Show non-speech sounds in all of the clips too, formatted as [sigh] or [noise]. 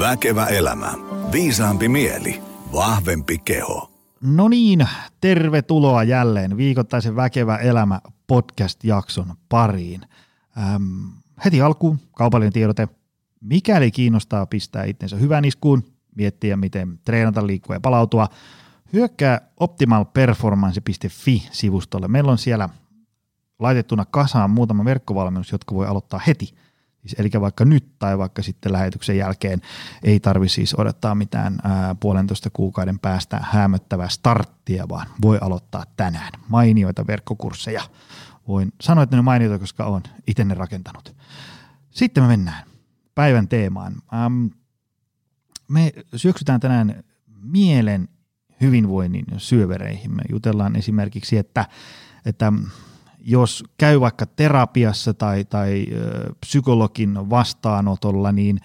Väkevä elämä. Viisaampi mieli. Vahvempi keho. No niin, tervetuloa jälleen viikoittaisen Väkevä elämä podcast-jakson pariin. Ähm, heti alkuun kaupallinen tiedote. Mikäli kiinnostaa pistää itsensä hyvän iskuun, miettiä miten treenata, liikkua ja palautua, hyökkää optimalperformance.fi-sivustolle. Meillä on siellä laitettuna kasaan muutama verkkovalmennus, jotka voi aloittaa heti. Siis, eli vaikka nyt tai vaikka sitten lähetyksen jälkeen ei tarvi siis odottaa mitään ää, puolentoista kuukauden päästä hämöttävää starttia, vaan voi aloittaa tänään. Mainioita verkkokursseja. Voin sanoa, että ne on mainioita, koska olen itse ne rakentanut. Sitten me mennään päivän teemaan. Ähm, me syöksytään tänään mielen hyvinvoinnin syövereihin. Me jutellaan esimerkiksi, että, että jos käy vaikka terapiassa tai, tai psykologin vastaanotolla, niin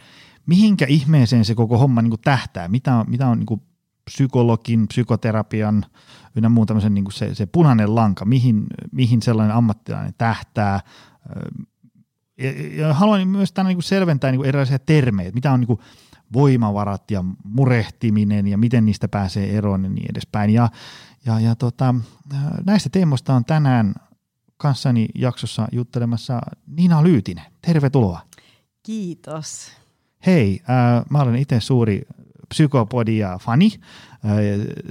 mihinkä ihmeeseen se koko homma niin tähtää? Mitä on, mitä on niin psykologin, psykoterapian ynnä muun tämmöisen niin se, se punainen lanka, mihin, mihin sellainen ammattilainen tähtää? Ja, ja haluan myös tänään niin selventää niin erilaisia termejä, mitä on niin voimavarat ja murehtiminen ja miten niistä pääsee eroon ja niin edespäin. Ja, ja, ja tota, näistä teemoista on tänään kanssani jaksossa juttelemassa Nina Lyytinen. Tervetuloa. Kiitos. Hei, äh, mä olen itse suuri psykopodia-fani. Äh,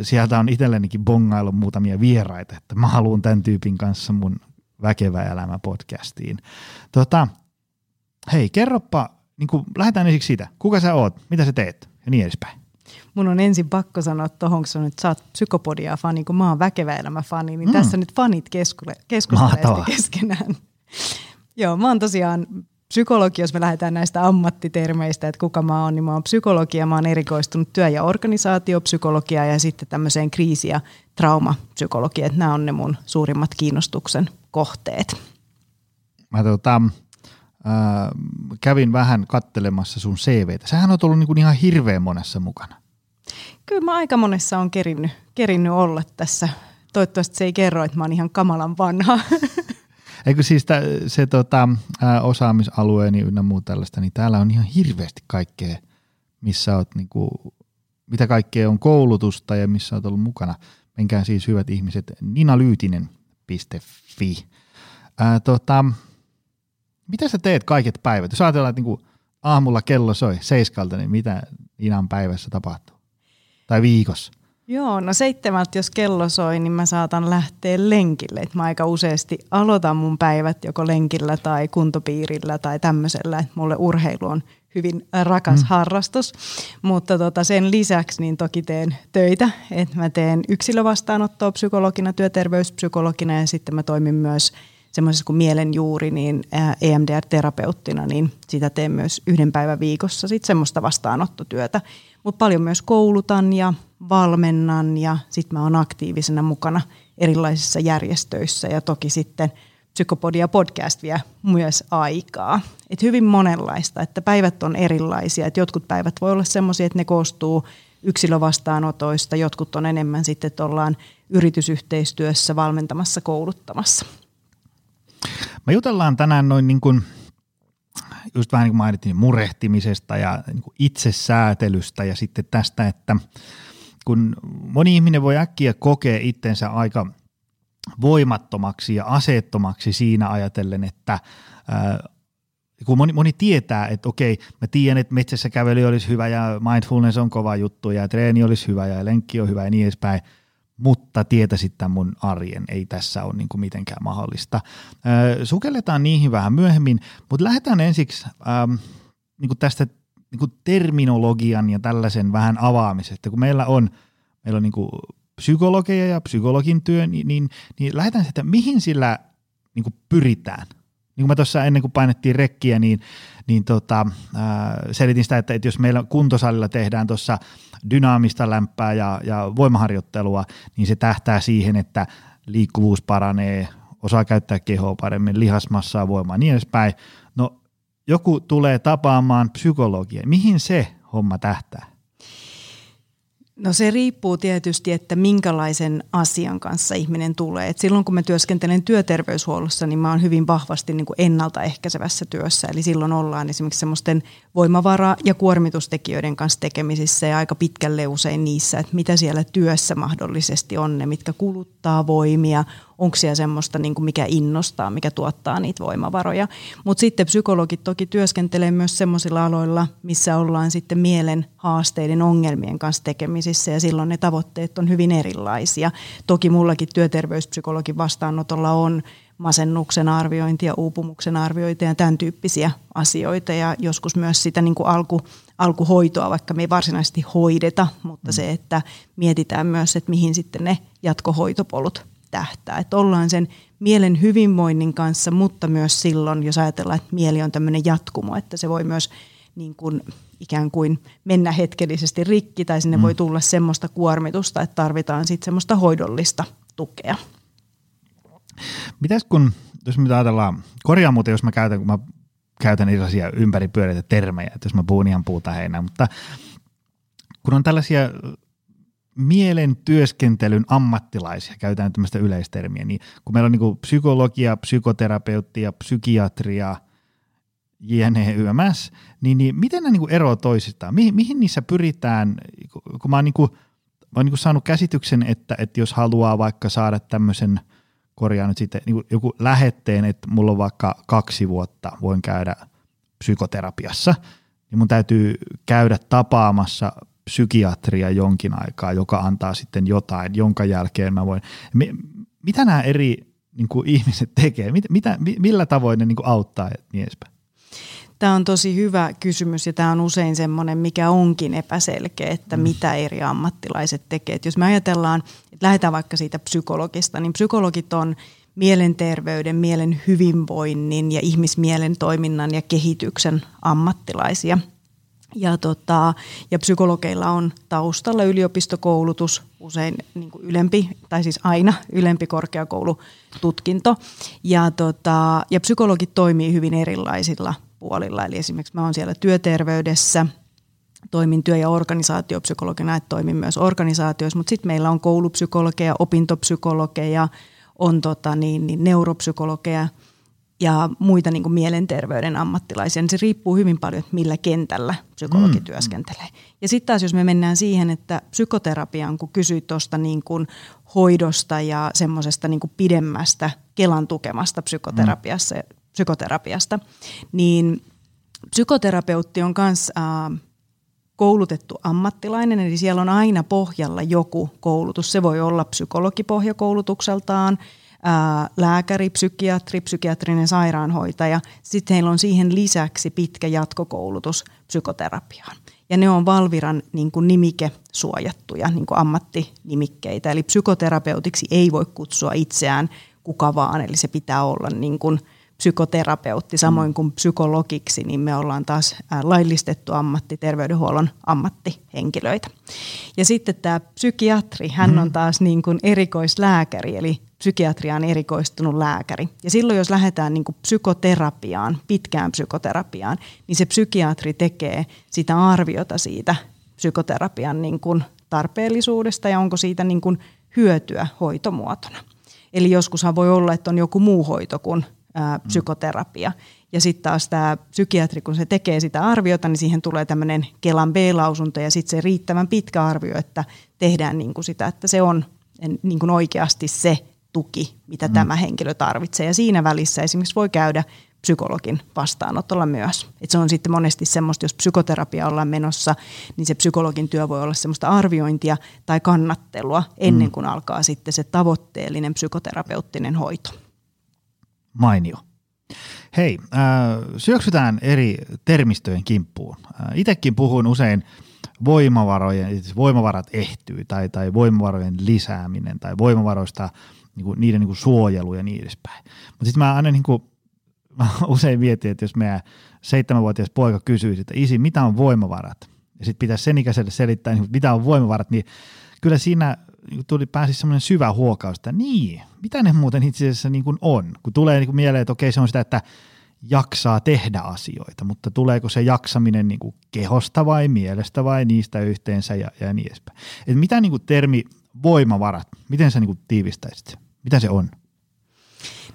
sieltä on itsellenikin bongailu muutamia vieraita, että mä haluan tämän tyypin kanssa mun Väkevä elämä podcastiin. Tota, hei, kerropa, niin lähdetään ensiksi siitä, kuka sä oot, mitä sä teet ja niin edespäin mun on ensin pakko sanoa tuohon, kun sä sä oot psykopodia fani, kun mä oon väkevä elämä fani, niin mm. tässä nyt fanit keskustelevat keskenään. [laughs] Joo, mä oon tosiaan psykologi, jos me lähdetään näistä ammattitermeistä, että kuka mä oon, niin mä oon psykologia, mä oon erikoistunut työ- ja organisaatiopsykologia ja sitten tämmöiseen kriisi- ja traumapsykologia, että nämä on ne mun suurimmat kiinnostuksen kohteet. Mä tota, äh, kävin vähän kattelemassa sun CVtä. Sähän on ollut niinku ihan hirveän monessa mukana. Kyllä mä aika monessa on kerinnyt, kerinnyt olla tässä. Toivottavasti se ei kerro, että mä oon ihan kamalan vanha. [laughs] Eikö siis tä, se tota, osaamisalueeni ynnä muu tällaista, niin täällä on ihan hirveästi kaikkea, missä oot niinku, mitä kaikkea on koulutusta ja missä oot ollut mukana. Menkää siis hyvät ihmiset ninalyytinen.fi. Ää, tota, mitä sä teet kaiket päivät? Jos ajatellaan, että niinku aamulla kello soi seiskalta, niin mitä Inan päivässä tapahtuu? Tai viikossa? Joo, no seitsemältä jos kello soi, niin mä saatan lähteä lenkille. Et mä aika useasti aloitan mun päivät joko lenkillä tai kuntopiirillä tai tämmöisellä. Et mulle urheilu on hyvin rakas mm. harrastus, mutta tota sen lisäksi niin toki teen töitä, että mä teen yksilövastaanottoa psykologina, työterveyspsykologina ja sitten mä toimin myös – semmoisessa kuin mielenjuuri, niin EMDR-terapeuttina, niin sitä teen myös yhden päivän viikossa sitten semmoista vastaanottotyötä. Mutta paljon myös koulutan ja valmennan ja sitten mä oon aktiivisena mukana erilaisissa järjestöissä ja toki sitten Psykopodia podcast vie myös aikaa. Et hyvin monenlaista, että päivät on erilaisia. Et jotkut päivät voi olla semmoisia, että ne koostuu yksilövastaanotoista, jotkut on enemmän sitten, että ollaan yritysyhteistyössä valmentamassa, kouluttamassa. Me jutellaan tänään noin niin kuin, just vähän niin kuin mainittiin, murehtimisesta ja niin kuin itsesäätelystä ja sitten tästä, että kun moni ihminen voi äkkiä kokea itsensä aika voimattomaksi ja aseettomaksi siinä ajatellen, että ää, kun moni, moni tietää, että okei, mä tiedän, että metsässä kävely olisi hyvä ja mindfulness on kova juttu ja treeni olisi hyvä ja lenkki on hyvä ja niin edespäin – mutta tietäisit tämän mun arjen, ei tässä ole niin kuin mitenkään mahdollista. Ö, sukelletaan niihin vähän myöhemmin, mutta lähdetään ensiksi ähm, niin kuin tästä niin kuin terminologian ja tällaisen vähän avaamisesta, kun meillä on, meillä on niin kuin psykologeja ja psykologin työ, niin, niin, niin lähdetään sitä, mihin sillä niin kuin pyritään. Niin kuin mä tuossa ennen kuin painettiin rekkiä, niin, niin tota, äh, selitin sitä, että, että jos meillä kuntosalilla tehdään tuossa dynaamista lämpää ja, ja voimaharjoittelua, niin se tähtää siihen, että liikkuvuus paranee, osaa käyttää kehoa paremmin, lihasmassaa, voimaa niin edespäin. No joku tulee tapaamaan psykologia. Mihin se homma tähtää? No se riippuu tietysti, että minkälaisen asian kanssa ihminen tulee. Et silloin kun mä työskentelen työterveyshuollossa, niin mä oon hyvin vahvasti niin kuin ennaltaehkäisevässä työssä. Eli silloin ollaan esimerkiksi semmoisten voimavara- ja kuormitustekijöiden kanssa tekemisissä ja aika pitkälle usein niissä, että mitä siellä työssä mahdollisesti on, ne mitkä kuluttaa voimia, onko siellä semmoista, niin kuin mikä innostaa, mikä tuottaa niitä voimavaroja. Mutta sitten psykologit toki työskentelee myös semmoisilla aloilla, missä ollaan sitten mielen haasteiden, ongelmien kanssa tekemisissä ja silloin ne tavoitteet on hyvin erilaisia. Toki mullakin työterveyspsykologin vastaanotolla on masennuksen arviointia, uupumuksen arviointia ja tämän tyyppisiä asioita ja joskus myös sitä niin kuin alku, alkuhoitoa, vaikka me ei varsinaisesti hoideta, mutta mm. se, että mietitään myös, että mihin sitten ne jatkohoitopolut tähtää. Että ollaan sen mielen hyvinvoinnin kanssa, mutta myös silloin, jos ajatellaan, että mieli on tämmöinen jatkumo, että se voi myös niin kuin ikään kuin mennä hetkellisesti rikki tai sinne mm. voi tulla semmoista kuormitusta, että tarvitaan sitten semmoista hoidollista tukea. Mitäs kun, jos me ajatellaan, korjaa muuten, jos mä käytän, kun mä käytän erilaisia ympäripyöreitä termejä, että jos mä puhun ihan puuta heinää, mutta kun on tällaisia mielen työskentelyn ammattilaisia, käytetään tämmöistä yleistermiä, niin kun meillä on niin psykologia, psykoterapeuttia, psykiatria, jne. YMS, niin, niin miten nämä niin eroavat toisistaan? Mihin, mihin niissä pyritään, kun mä oon, niin kuin, mä oon niin saanut käsityksen, että, että jos haluaa vaikka saada tämmöisen, korjaa nyt sitten niin joku lähetteen, että mulla on vaikka kaksi vuotta, voin käydä psykoterapiassa, niin mun täytyy käydä tapaamassa psykiatria jonkin aikaa, joka antaa sitten jotain, jonka jälkeen mä voin. Mitä nämä eri niin kuin ihmiset tekee? Mitä, mitä, millä tavoin ne niin kuin auttaa ja niin edespäin? Tämä on tosi hyvä kysymys ja tämä on usein semmoinen, mikä onkin epäselkeä, että mm. mitä eri ammattilaiset tekee. jos me ajatellaan, että lähdetään vaikka siitä psykologista, niin psykologit on mielenterveyden, mielen hyvinvoinnin ja ihmismielen toiminnan ja kehityksen ammattilaisia – ja, tota, ja psykologeilla on taustalla yliopistokoulutus, usein niin kuin ylempi, tai siis aina ylempi korkeakoulututkinto. Ja, tota, ja psykologit toimii hyvin erilaisilla puolilla. Eli esimerkiksi mä oon siellä työterveydessä, toimin työ- ja organisaatiopsykologina, että toimin myös organisaatioissa, mutta sitten meillä on koulupsykologeja, opintopsykologeja, on tota, niin, niin neuropsykologeja – ja muita niin kuin mielenterveyden ammattilaisia, niin se riippuu hyvin paljon, että millä kentällä psykologi mm. työskentelee. Ja sitten taas jos me mennään siihen, että psykoterapiaan, kun kysyit tuosta niin kuin hoidosta ja semmoisesta niin pidemmästä Kelan tukemasta psykoterapiassa, mm. psykoterapiasta, niin psykoterapeutti on myös äh, koulutettu ammattilainen, eli siellä on aina pohjalla joku koulutus. Se voi olla psykologipohjakoulutukseltaan, lääkäri, psykiatri, psykiatrinen sairaanhoitaja. Sitten heillä on siihen lisäksi pitkä jatkokoulutus psykoterapiaan. Ja ne on Valviran niin kuin nimike suojattuja niin kuin ammattinimikkeitä. Eli psykoterapeutiksi ei voi kutsua itseään kuka vaan, eli se pitää olla niin kuin psykoterapeutti, samoin kuin psykologiksi, niin me ollaan taas laillistettu ammatti, terveydenhuollon ammattihenkilöitä. Ja sitten tämä psykiatri, hän on mm. taas niin kuin erikoislääkäri, eli psykiatriaan erikoistunut lääkäri. Ja silloin, jos lähdetään niin kuin psykoterapiaan, pitkään psykoterapiaan, niin se psykiatri tekee sitä arviota siitä psykoterapian niin kuin tarpeellisuudesta ja onko siitä niin kuin hyötyä hoitomuotona. Eli joskushan voi olla, että on joku muu hoito kuin ää, mm. psykoterapia. Ja sitten taas tämä psykiatri, kun se tekee sitä arviota, niin siihen tulee tämmöinen Kelan B-lausunto ja sitten se riittävän pitkä arvio, että tehdään niin kuin sitä, että se on niin kuin oikeasti se tuki, mitä mm. tämä henkilö tarvitsee. Ja siinä välissä esimerkiksi voi käydä psykologin vastaanotolla myös. Et se on sitten monesti semmoista, jos psykoterapia ollaan menossa, niin se psykologin työ voi olla semmoista arviointia tai kannattelua ennen mm. kuin alkaa sitten se tavoitteellinen psykoterapeuttinen hoito. Mainio. Hei, äh, syöksytään eri termistöjen kimppuun. Äh, Itekin puhun usein voimavarojen, siis voimavarat ehtyy tai, tai voimavarojen lisääminen tai voimavaroista niin kuin, niiden niin kuin suojelu ja niin edespäin. Mutta sitten mä aina niin kuin, mä [laughs] usein mietin, että jos meidän seitsemänvuotias poika kysyisi, että isi, mitä on voimavarat? Ja sitten pitäisi sen ikäiselle selittää, niin, mitä on voimavarat, niin kyllä siinä tuli pääsi semmoinen syvä huokaus, että niin, mitä ne muuten itse asiassa niin kuin on? Kun tulee niin kuin mieleen, että okei, se on sitä, että jaksaa tehdä asioita, mutta tuleeko se jaksaminen niin kuin kehosta vai mielestä vai niistä yhteensä ja, ja niin edespäin. Et mitä niin kuin termi voimavarat, miten sä niin kuin tiivistäisit? Mitä se on?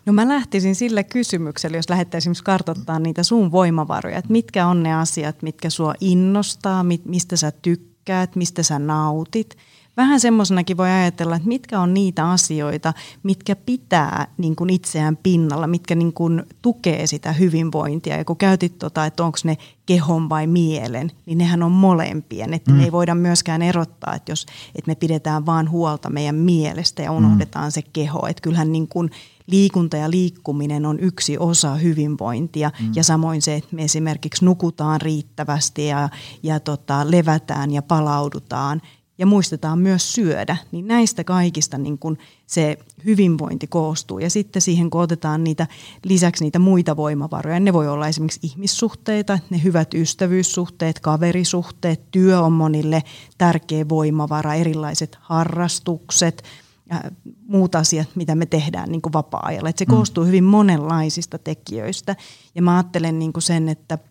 No mä lähtisin sillä kysymyksellä, jos lähettäisiin kartoittaa niitä sun voimavaroja, että mitkä on ne asiat, mitkä sua innostaa, mistä sä tykkäät, mistä sä nautit – vähän semmoisenakin voi ajatella, että mitkä on niitä asioita, mitkä pitää niin kuin itseään pinnalla, mitkä niin kuin tukee sitä hyvinvointia. Ja kun käytit tota, että onko ne kehon vai mielen, niin nehän on molempien. Että mm. ei voida myöskään erottaa, että, jos, että me pidetään vaan huolta meidän mielestä ja unohdetaan mm. se keho. Että kyllähän niin kuin liikunta ja liikkuminen on yksi osa hyvinvointia mm. ja samoin se, että me esimerkiksi nukutaan riittävästi ja, ja tota, levätään ja palaudutaan – ja muistetaan myös syödä, niin näistä kaikista niin kun se hyvinvointi koostuu. Ja sitten siihen kun otetaan niitä, lisäksi niitä muita voimavaroja, ne voi olla esimerkiksi ihmissuhteita, ne hyvät ystävyyssuhteet, kaverisuhteet, työ on monille tärkeä voimavara, erilaiset harrastukset, ja muut asiat, mitä me tehdään niin kuin vapaa-ajalla. Että se mm. koostuu hyvin monenlaisista tekijöistä. Ja mä ajattelen niin kuin sen, että –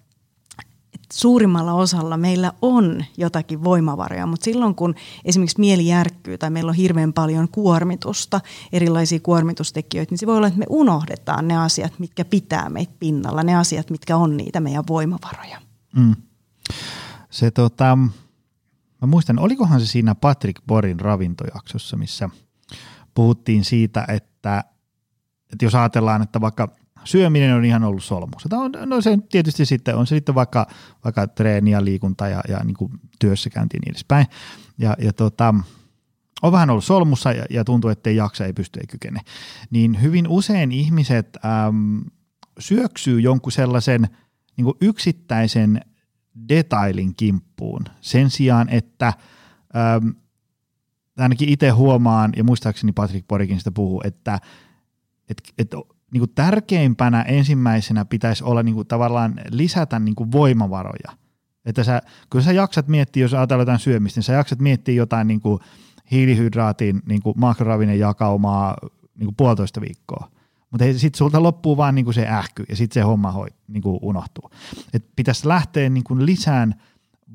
suurimmalla osalla meillä on jotakin voimavaroja, mutta silloin kun esimerkiksi mieli järkkyy tai meillä on hirveän paljon kuormitusta, erilaisia kuormitustekijöitä, niin se voi olla, että me unohdetaan ne asiat, mitkä pitää meitä pinnalla, ne asiat, mitkä on niitä meidän voimavaroja. Mm. Se tota, mä muistan, olikohan se siinä Patrick Borin ravintojaksossa, missä puhuttiin siitä, että, että jos ajatellaan, että vaikka syöminen on ihan ollut solmu. Se on, no se tietysti sitten on se sitten vaikka, vaikka treeni ja liikunta ja, ja niin kuin työssäkäynti ja niin edespäin. Ja, ja tota, on vähän ollut solmussa ja, ja tuntuu, että ei jaksa, ei pysty, ei kykene. Niin hyvin usein ihmiset äm, syöksyy jonkun sellaisen niin kuin yksittäisen detailin kimppuun sen sijaan, että äm, ainakin itse huomaan, ja muistaakseni Patrick Porikin sitä puhuu, että et, et niin kuin tärkeimpänä ensimmäisenä pitäisi olla niin kuin tavallaan lisätä niin kuin voimavaroja. Että sä, kun sä jaksat miettiä, jos ajatellaan jotain syömistä, niin sä jaksat miettiä jotain niin kuin hiilihydraatin niin kuin makroravinen jakaumaa niin kuin puolitoista viikkoa. Mutta sitten sulta loppuu vaan niin kuin se ähky ja sitten se homma hoi, niin kuin unohtuu. Et pitäisi lähteä niin kuin lisään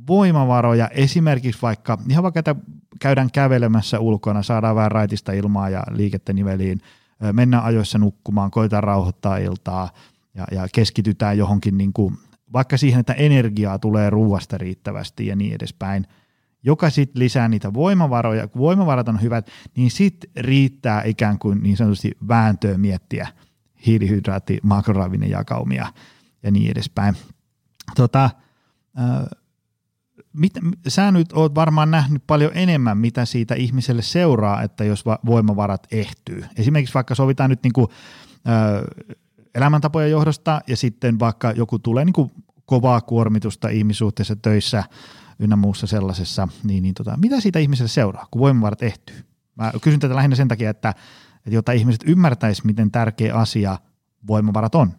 voimavaroja esimerkiksi vaikka, ihan vaikka että käydään kävelemässä ulkona, saadaan vähän raitista ilmaa ja liikettä niveliin – mennään ajoissa nukkumaan, koitetaan rauhoittaa iltaa ja, ja keskitytään johonkin niin kuin, vaikka siihen, että energiaa tulee ruuasta riittävästi ja niin edespäin, joka sitten lisää niitä voimavaroja. Kun voimavarat on hyvät, niin sitten riittää ikään kuin niin sanotusti vääntöä miettiä hiilihydraatti, makroravinen jakaumia ja niin edespäin. Tota, äh, mit, sä nyt oot varmaan nähnyt paljon enemmän, mitä siitä ihmiselle seuraa, että jos va- voimavarat ehtyy. Esimerkiksi vaikka sovitaan nyt niin kuin, ö, elämäntapojen johdosta ja sitten vaikka joku tulee niin kuin kovaa kuormitusta ihmissuhteessa töissä ynnä muussa sellaisessa, niin, niin tota, mitä siitä ihmiselle seuraa, kun voimavarat ehtyy? Mä kysyn tätä lähinnä sen takia, että, että jotta ihmiset ymmärtäisivät, miten tärkeä asia voimavarat on.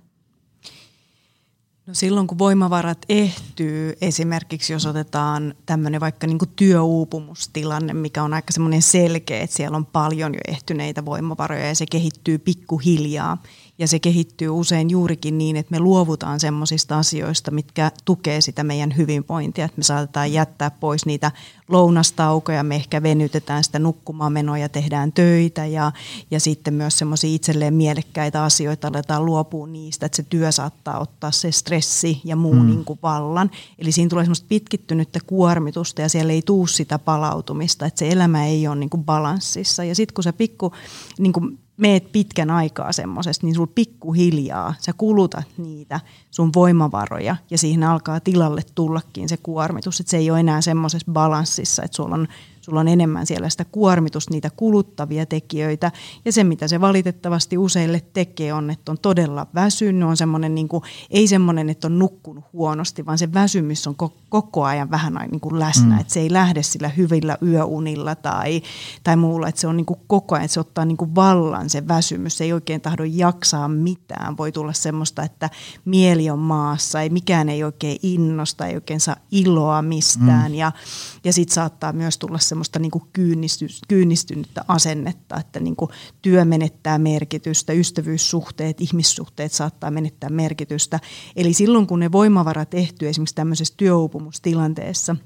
No silloin kun voimavarat ehtyy, esimerkiksi jos otetaan tämmöinen vaikka niin työuupumustilanne, mikä on aika semmoinen selkeä, että siellä on paljon jo ehtyneitä voimavaroja ja se kehittyy pikkuhiljaa – ja se kehittyy usein juurikin niin, että me luovutaan semmoisista asioista, mitkä tukee sitä meidän hyvinvointia. Että me saatetaan jättää pois niitä lounastaukoja, me ehkä venytetään sitä nukkumaan ja tehdään töitä ja, ja sitten myös semmoisia itselleen mielekkäitä asioita aletaan luopua niistä, että se työ saattaa ottaa se stressi ja muu mm. niin kuin vallan. Eli siinä tulee semmoista pitkittynyttä kuormitusta ja siellä ei tuu sitä palautumista, että se elämä ei ole niin kuin balanssissa. Ja sitten kun se pikku niin kuin meet pitkän aikaa semmoisesta, niin sulla pikkuhiljaa sä kulutat niitä sun voimavaroja ja siihen alkaa tilalle tullakin se kuormitus, että se ei ole enää semmoisessa balanssissa, että sulla on sulla on enemmän siellä sitä kuormitusta, niitä kuluttavia tekijöitä. Ja se, mitä se valitettavasti useille tekee, on, että on todella väsynyt, on semmoinen, niin kuin, ei semmoinen, että on nukkunut huonosti, vaan se väsymys on koko ajan vähän niin kuin läsnä, mm. että se ei lähde sillä hyvillä yöunilla tai, tai muulla, että se on niin kuin koko ajan, että se ottaa niin kuin vallan se väsymys, se ei oikein tahdo jaksaa mitään, voi tulla semmoista, että mieli on maassa, ei mikään ei oikein innosta, ei oikein saa iloa mistään mm. ja, ja sitten saattaa myös tulla se semmoista niin kuin kyynistynyttä asennetta, että niin kuin työ menettää merkitystä, ystävyyssuhteet, ihmissuhteet saattaa menettää merkitystä. Eli silloin kun ne voimavarat ehtyy esimerkiksi tämmöisessä työuupumustilanteessa,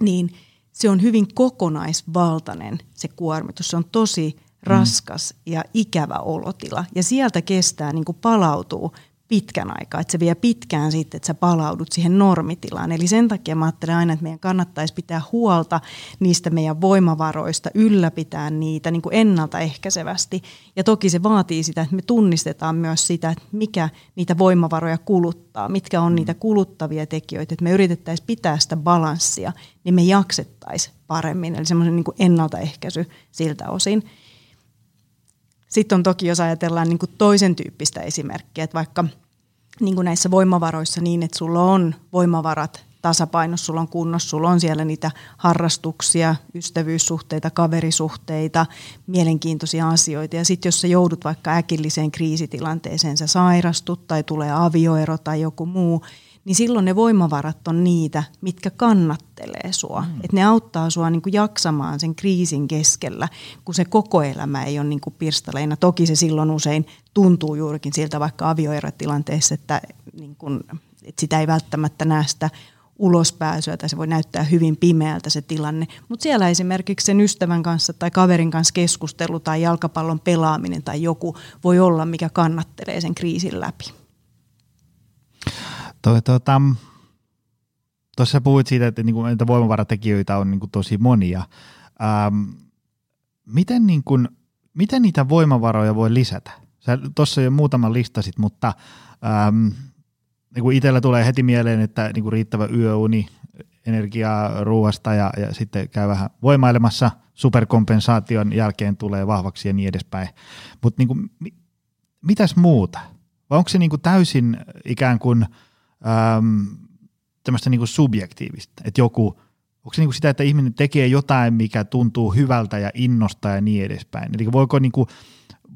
niin se on hyvin kokonaisvaltainen se kuormitus. Se on tosi raskas ja ikävä olotila. Ja sieltä kestää niin kuin palautuu pitkän aikaa, että se vie pitkään sitten, että sä palaudut siihen normitilaan. Eli sen takia mä ajattelen aina, että meidän kannattaisi pitää huolta niistä meidän voimavaroista, ylläpitää niitä niin kuin ennaltaehkäisevästi. Ja toki se vaatii sitä, että me tunnistetaan myös sitä, että mikä niitä voimavaroja kuluttaa, mitkä on mm. niitä kuluttavia tekijöitä, että me yritettäisiin pitää sitä balanssia, niin me jaksettaisiin paremmin. Eli semmoinen niin ennaltaehkäisy siltä osin. Sitten on toki, jos ajatellaan niin kuin toisen tyyppistä esimerkkiä, että vaikka niin kuin näissä voimavaroissa niin, että sulla on voimavarat tasapainossa, sulla on kunnossa, sulla on siellä niitä harrastuksia, ystävyyssuhteita, kaverisuhteita, mielenkiintoisia asioita. Ja sitten jos sä joudut vaikka äkilliseen kriisitilanteeseen, sä sairastut tai tulee avioero tai joku muu, niin silloin ne voimavarat on niitä, mitkä kannattelee sua. Mm. Että ne auttaa sua niin kuin jaksamaan sen kriisin keskellä, kun se koko elämä ei ole niin kuin pirstaleina. Toki se silloin usein tuntuu juurikin siltä vaikka avioerotilanteessa, että, niin kuin, että sitä ei välttämättä näe sitä ulospääsyä tai se voi näyttää hyvin pimeältä se tilanne. Mutta siellä esimerkiksi sen ystävän kanssa tai kaverin kanssa keskustelu tai jalkapallon pelaaminen tai joku voi olla, mikä kannattelee sen kriisin läpi. Toi, tuota, tuossa puhuit siitä, että niinku, niitä voimavaratekijöitä on niinku tosi monia. Ähm, miten, niinku, miten niitä voimavaroja voi lisätä? Sä tuossa jo muutaman listasit, mutta ähm, niinku itsellä tulee heti mieleen, että niinku riittävä yöuni, energiaa ruuasta ja, ja sitten käy vähän voimailemassa, superkompensaation jälkeen tulee vahvaksi ja niin edespäin. Mutta niinku, mi, mitäs muuta? Vai onko se niinku täysin ikään kuin – äm, tämmöistä niin kuin subjektiivista, että joku, onko se niin kuin sitä, että ihminen tekee jotain, mikä tuntuu hyvältä ja innostaa ja niin edespäin. Eli voiko niin kuin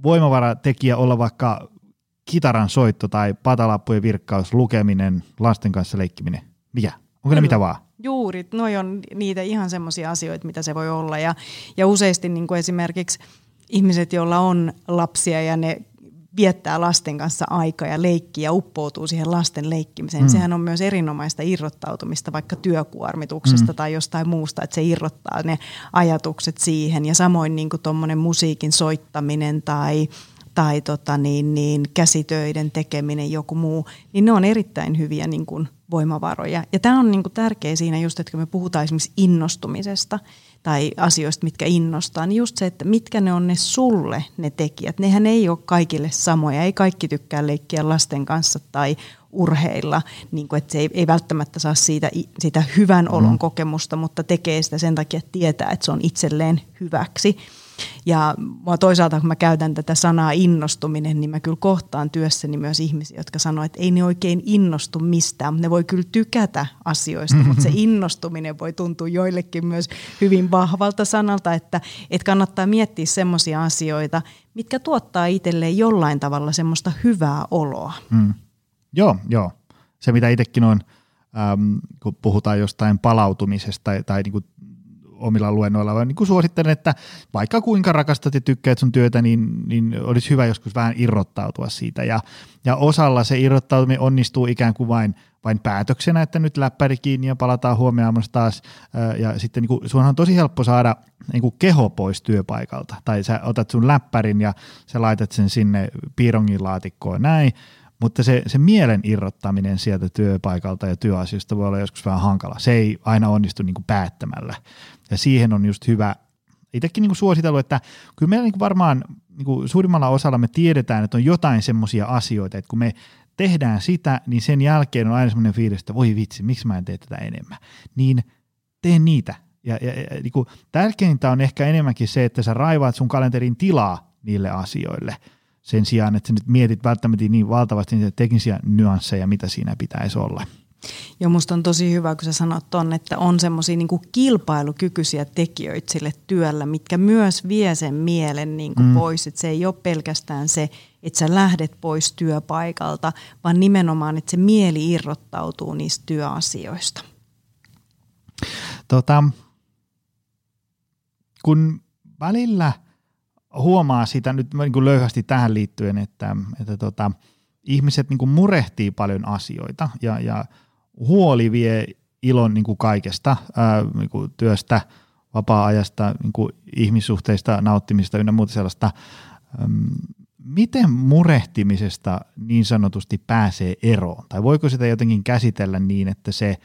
voimavaratekijä olla vaikka kitaran soitto tai patalappujen virkkaus, lukeminen, lasten kanssa leikkiminen? Mikä? Onko ne mitä vaan? Juuri, noi on niitä ihan semmoisia asioita, mitä se voi olla. Ja, ja useasti niin kuin esimerkiksi ihmiset, joilla on lapsia ja ne viettää lasten kanssa aikaa ja leikkiä ja uppoutuu siihen lasten leikkimiseen. Mm. Sehän on myös erinomaista irrottautumista vaikka työkuormituksesta mm. tai jostain muusta, että se irrottaa ne ajatukset siihen. Ja samoin niin kuin musiikin soittaminen tai, tai tota niin, niin, käsitöiden tekeminen, joku muu, niin ne on erittäin hyviä niin kuin voimavaroja. Ja tämä on niin kuin tärkeä siinä just, että kun me puhutaan esimerkiksi innostumisesta – tai asioista, mitkä innostaa, niin just se, että mitkä ne on ne sulle ne tekijät. Nehän ei ole kaikille samoja, ei kaikki tykkää leikkiä lasten kanssa tai urheilla, niin kuin, että se ei, ei välttämättä saa siitä, sitä hyvän olon mm. kokemusta, mutta tekee sitä sen takia, että tietää, että se on itselleen hyväksi. Ja mua toisaalta, kun mä käytän tätä sanaa innostuminen, niin mä kyllä kohtaan työssäni myös ihmisiä, jotka sanoo, että ei ne oikein innostu mistään, mutta ne voi kyllä tykätä asioista, mm-hmm. [laughs] mutta se innostuminen voi tuntua joillekin myös hyvin vahvalta sanalta, että, että kannattaa miettiä semmoisia asioita, mitkä tuottaa itselleen jollain tavalla semmoista hyvää oloa. Mm. Joo, joo. Se mitä itsekin on, ähm, kun puhutaan jostain palautumisesta tai, tai niin kuin omilla luennoilla, vaan niin kuin suosittelen, että vaikka kuinka rakastat ja tykkäät sun työtä, niin, niin olisi hyvä joskus vähän irrottautua siitä. Ja, ja osalla se irrottautuminen onnistuu ikään kuin vain, vain päätöksenä, että nyt läppäri kiinni ja palataan huomenna taas. Ja sitten niin kuin, on tosi helppo saada niin kuin keho pois työpaikalta. Tai sä otat sun läppärin ja sä laitat sen sinne piirongin laatikkoon näin, mutta se, se mielen irrottaminen sieltä työpaikalta ja työasioista voi olla joskus vähän hankala. Se ei aina onnistu niin kuin päättämällä. Ja siihen on just hyvä itsekin niin suositellut, että kyllä meillä niin varmaan niin suurimmalla osalla me tiedetään, että on jotain semmoisia asioita, että kun me tehdään sitä, niin sen jälkeen on aina semmoinen fiilis, että voi vitsi, miksi mä en tee tätä enemmän. Niin tee niitä. Ja, ja, ja niin kuin, tärkeintä on ehkä enemmänkin se, että sä raivaat sun kalenterin tilaa niille asioille – sen sijaan, että sä nyt mietit välttämättä niin valtavasti niitä teknisiä nyansseja, mitä siinä pitäisi olla. Joo, musta on tosi hyvä, kun sä sanot ton, että on semmoisia niin kilpailukykyisiä tekijöitä sille työllä, mitkä myös vie sen mielen niin kuin mm. pois. Että se ei ole pelkästään se, että sä lähdet pois työpaikalta, vaan nimenomaan, että se mieli irrottautuu niistä työasioista. Tota, kun välillä huomaa sitä nyt niin kuin löyhästi tähän liittyen, että, että tota, ihmiset niin kuin murehtii paljon asioita ja, ja huoli vie ilon niin kuin kaikesta ää, niin kuin työstä, vapaa-ajasta, niin kuin ihmissuhteista, nauttimista ynnä muuta sellaista. Miten murehtimisesta niin sanotusti pääsee eroon? Tai voiko sitä jotenkin käsitellä niin, että se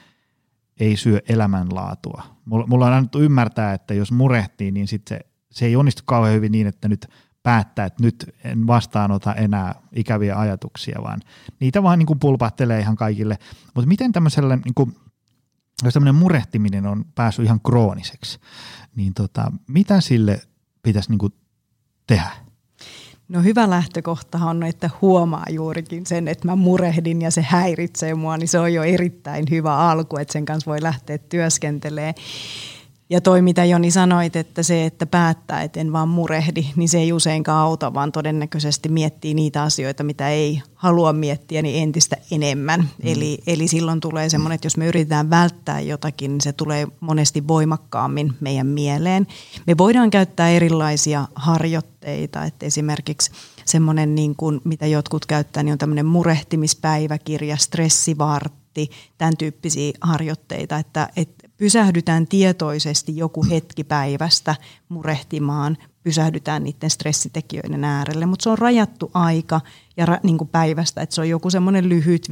ei syö elämänlaatua? Mulla on annettu ymmärtää, että jos murehtii, niin sit se, se ei onnistu kauhean hyvin niin, että nyt päättää, että nyt en vastaanota enää ikäviä ajatuksia, vaan niitä vaan niin kuin pulpahtelee ihan kaikille. Mutta miten tämmöiselle, niin kuin, jos tämmöinen murehtiminen on päässyt ihan krooniseksi, niin tota, mitä sille pitäisi niin kuin tehdä? No hyvä lähtökohta on, että huomaa juurikin sen, että mä murehdin ja se häiritsee mua, niin se on jo erittäin hyvä alku, että sen kanssa voi lähteä työskentelemään. Ja toi, mitä Joni sanoit, että se, että päättää, että en vaan murehdi, niin se ei useinkaan auta, vaan todennäköisesti miettii niitä asioita, mitä ei halua miettiä, niin entistä enemmän. Mm. Eli, eli silloin tulee semmoinen, että jos me yritetään välttää jotakin, niin se tulee monesti voimakkaammin meidän mieleen. Me voidaan käyttää erilaisia harjoitteita, että esimerkiksi semmoinen, niin kuin, mitä jotkut käyttää, niin on tämmöinen murehtimispäiväkirja, stressivartti, tämän tyyppisiä harjoitteita, että, että pysähdytään tietoisesti joku hetki päivästä murehtimaan, pysähdytään niiden stressitekijöiden äärelle, mutta se on rajattu aika ja ra, niin kuin päivästä, että se on joku semmoinen lyhyt 15-20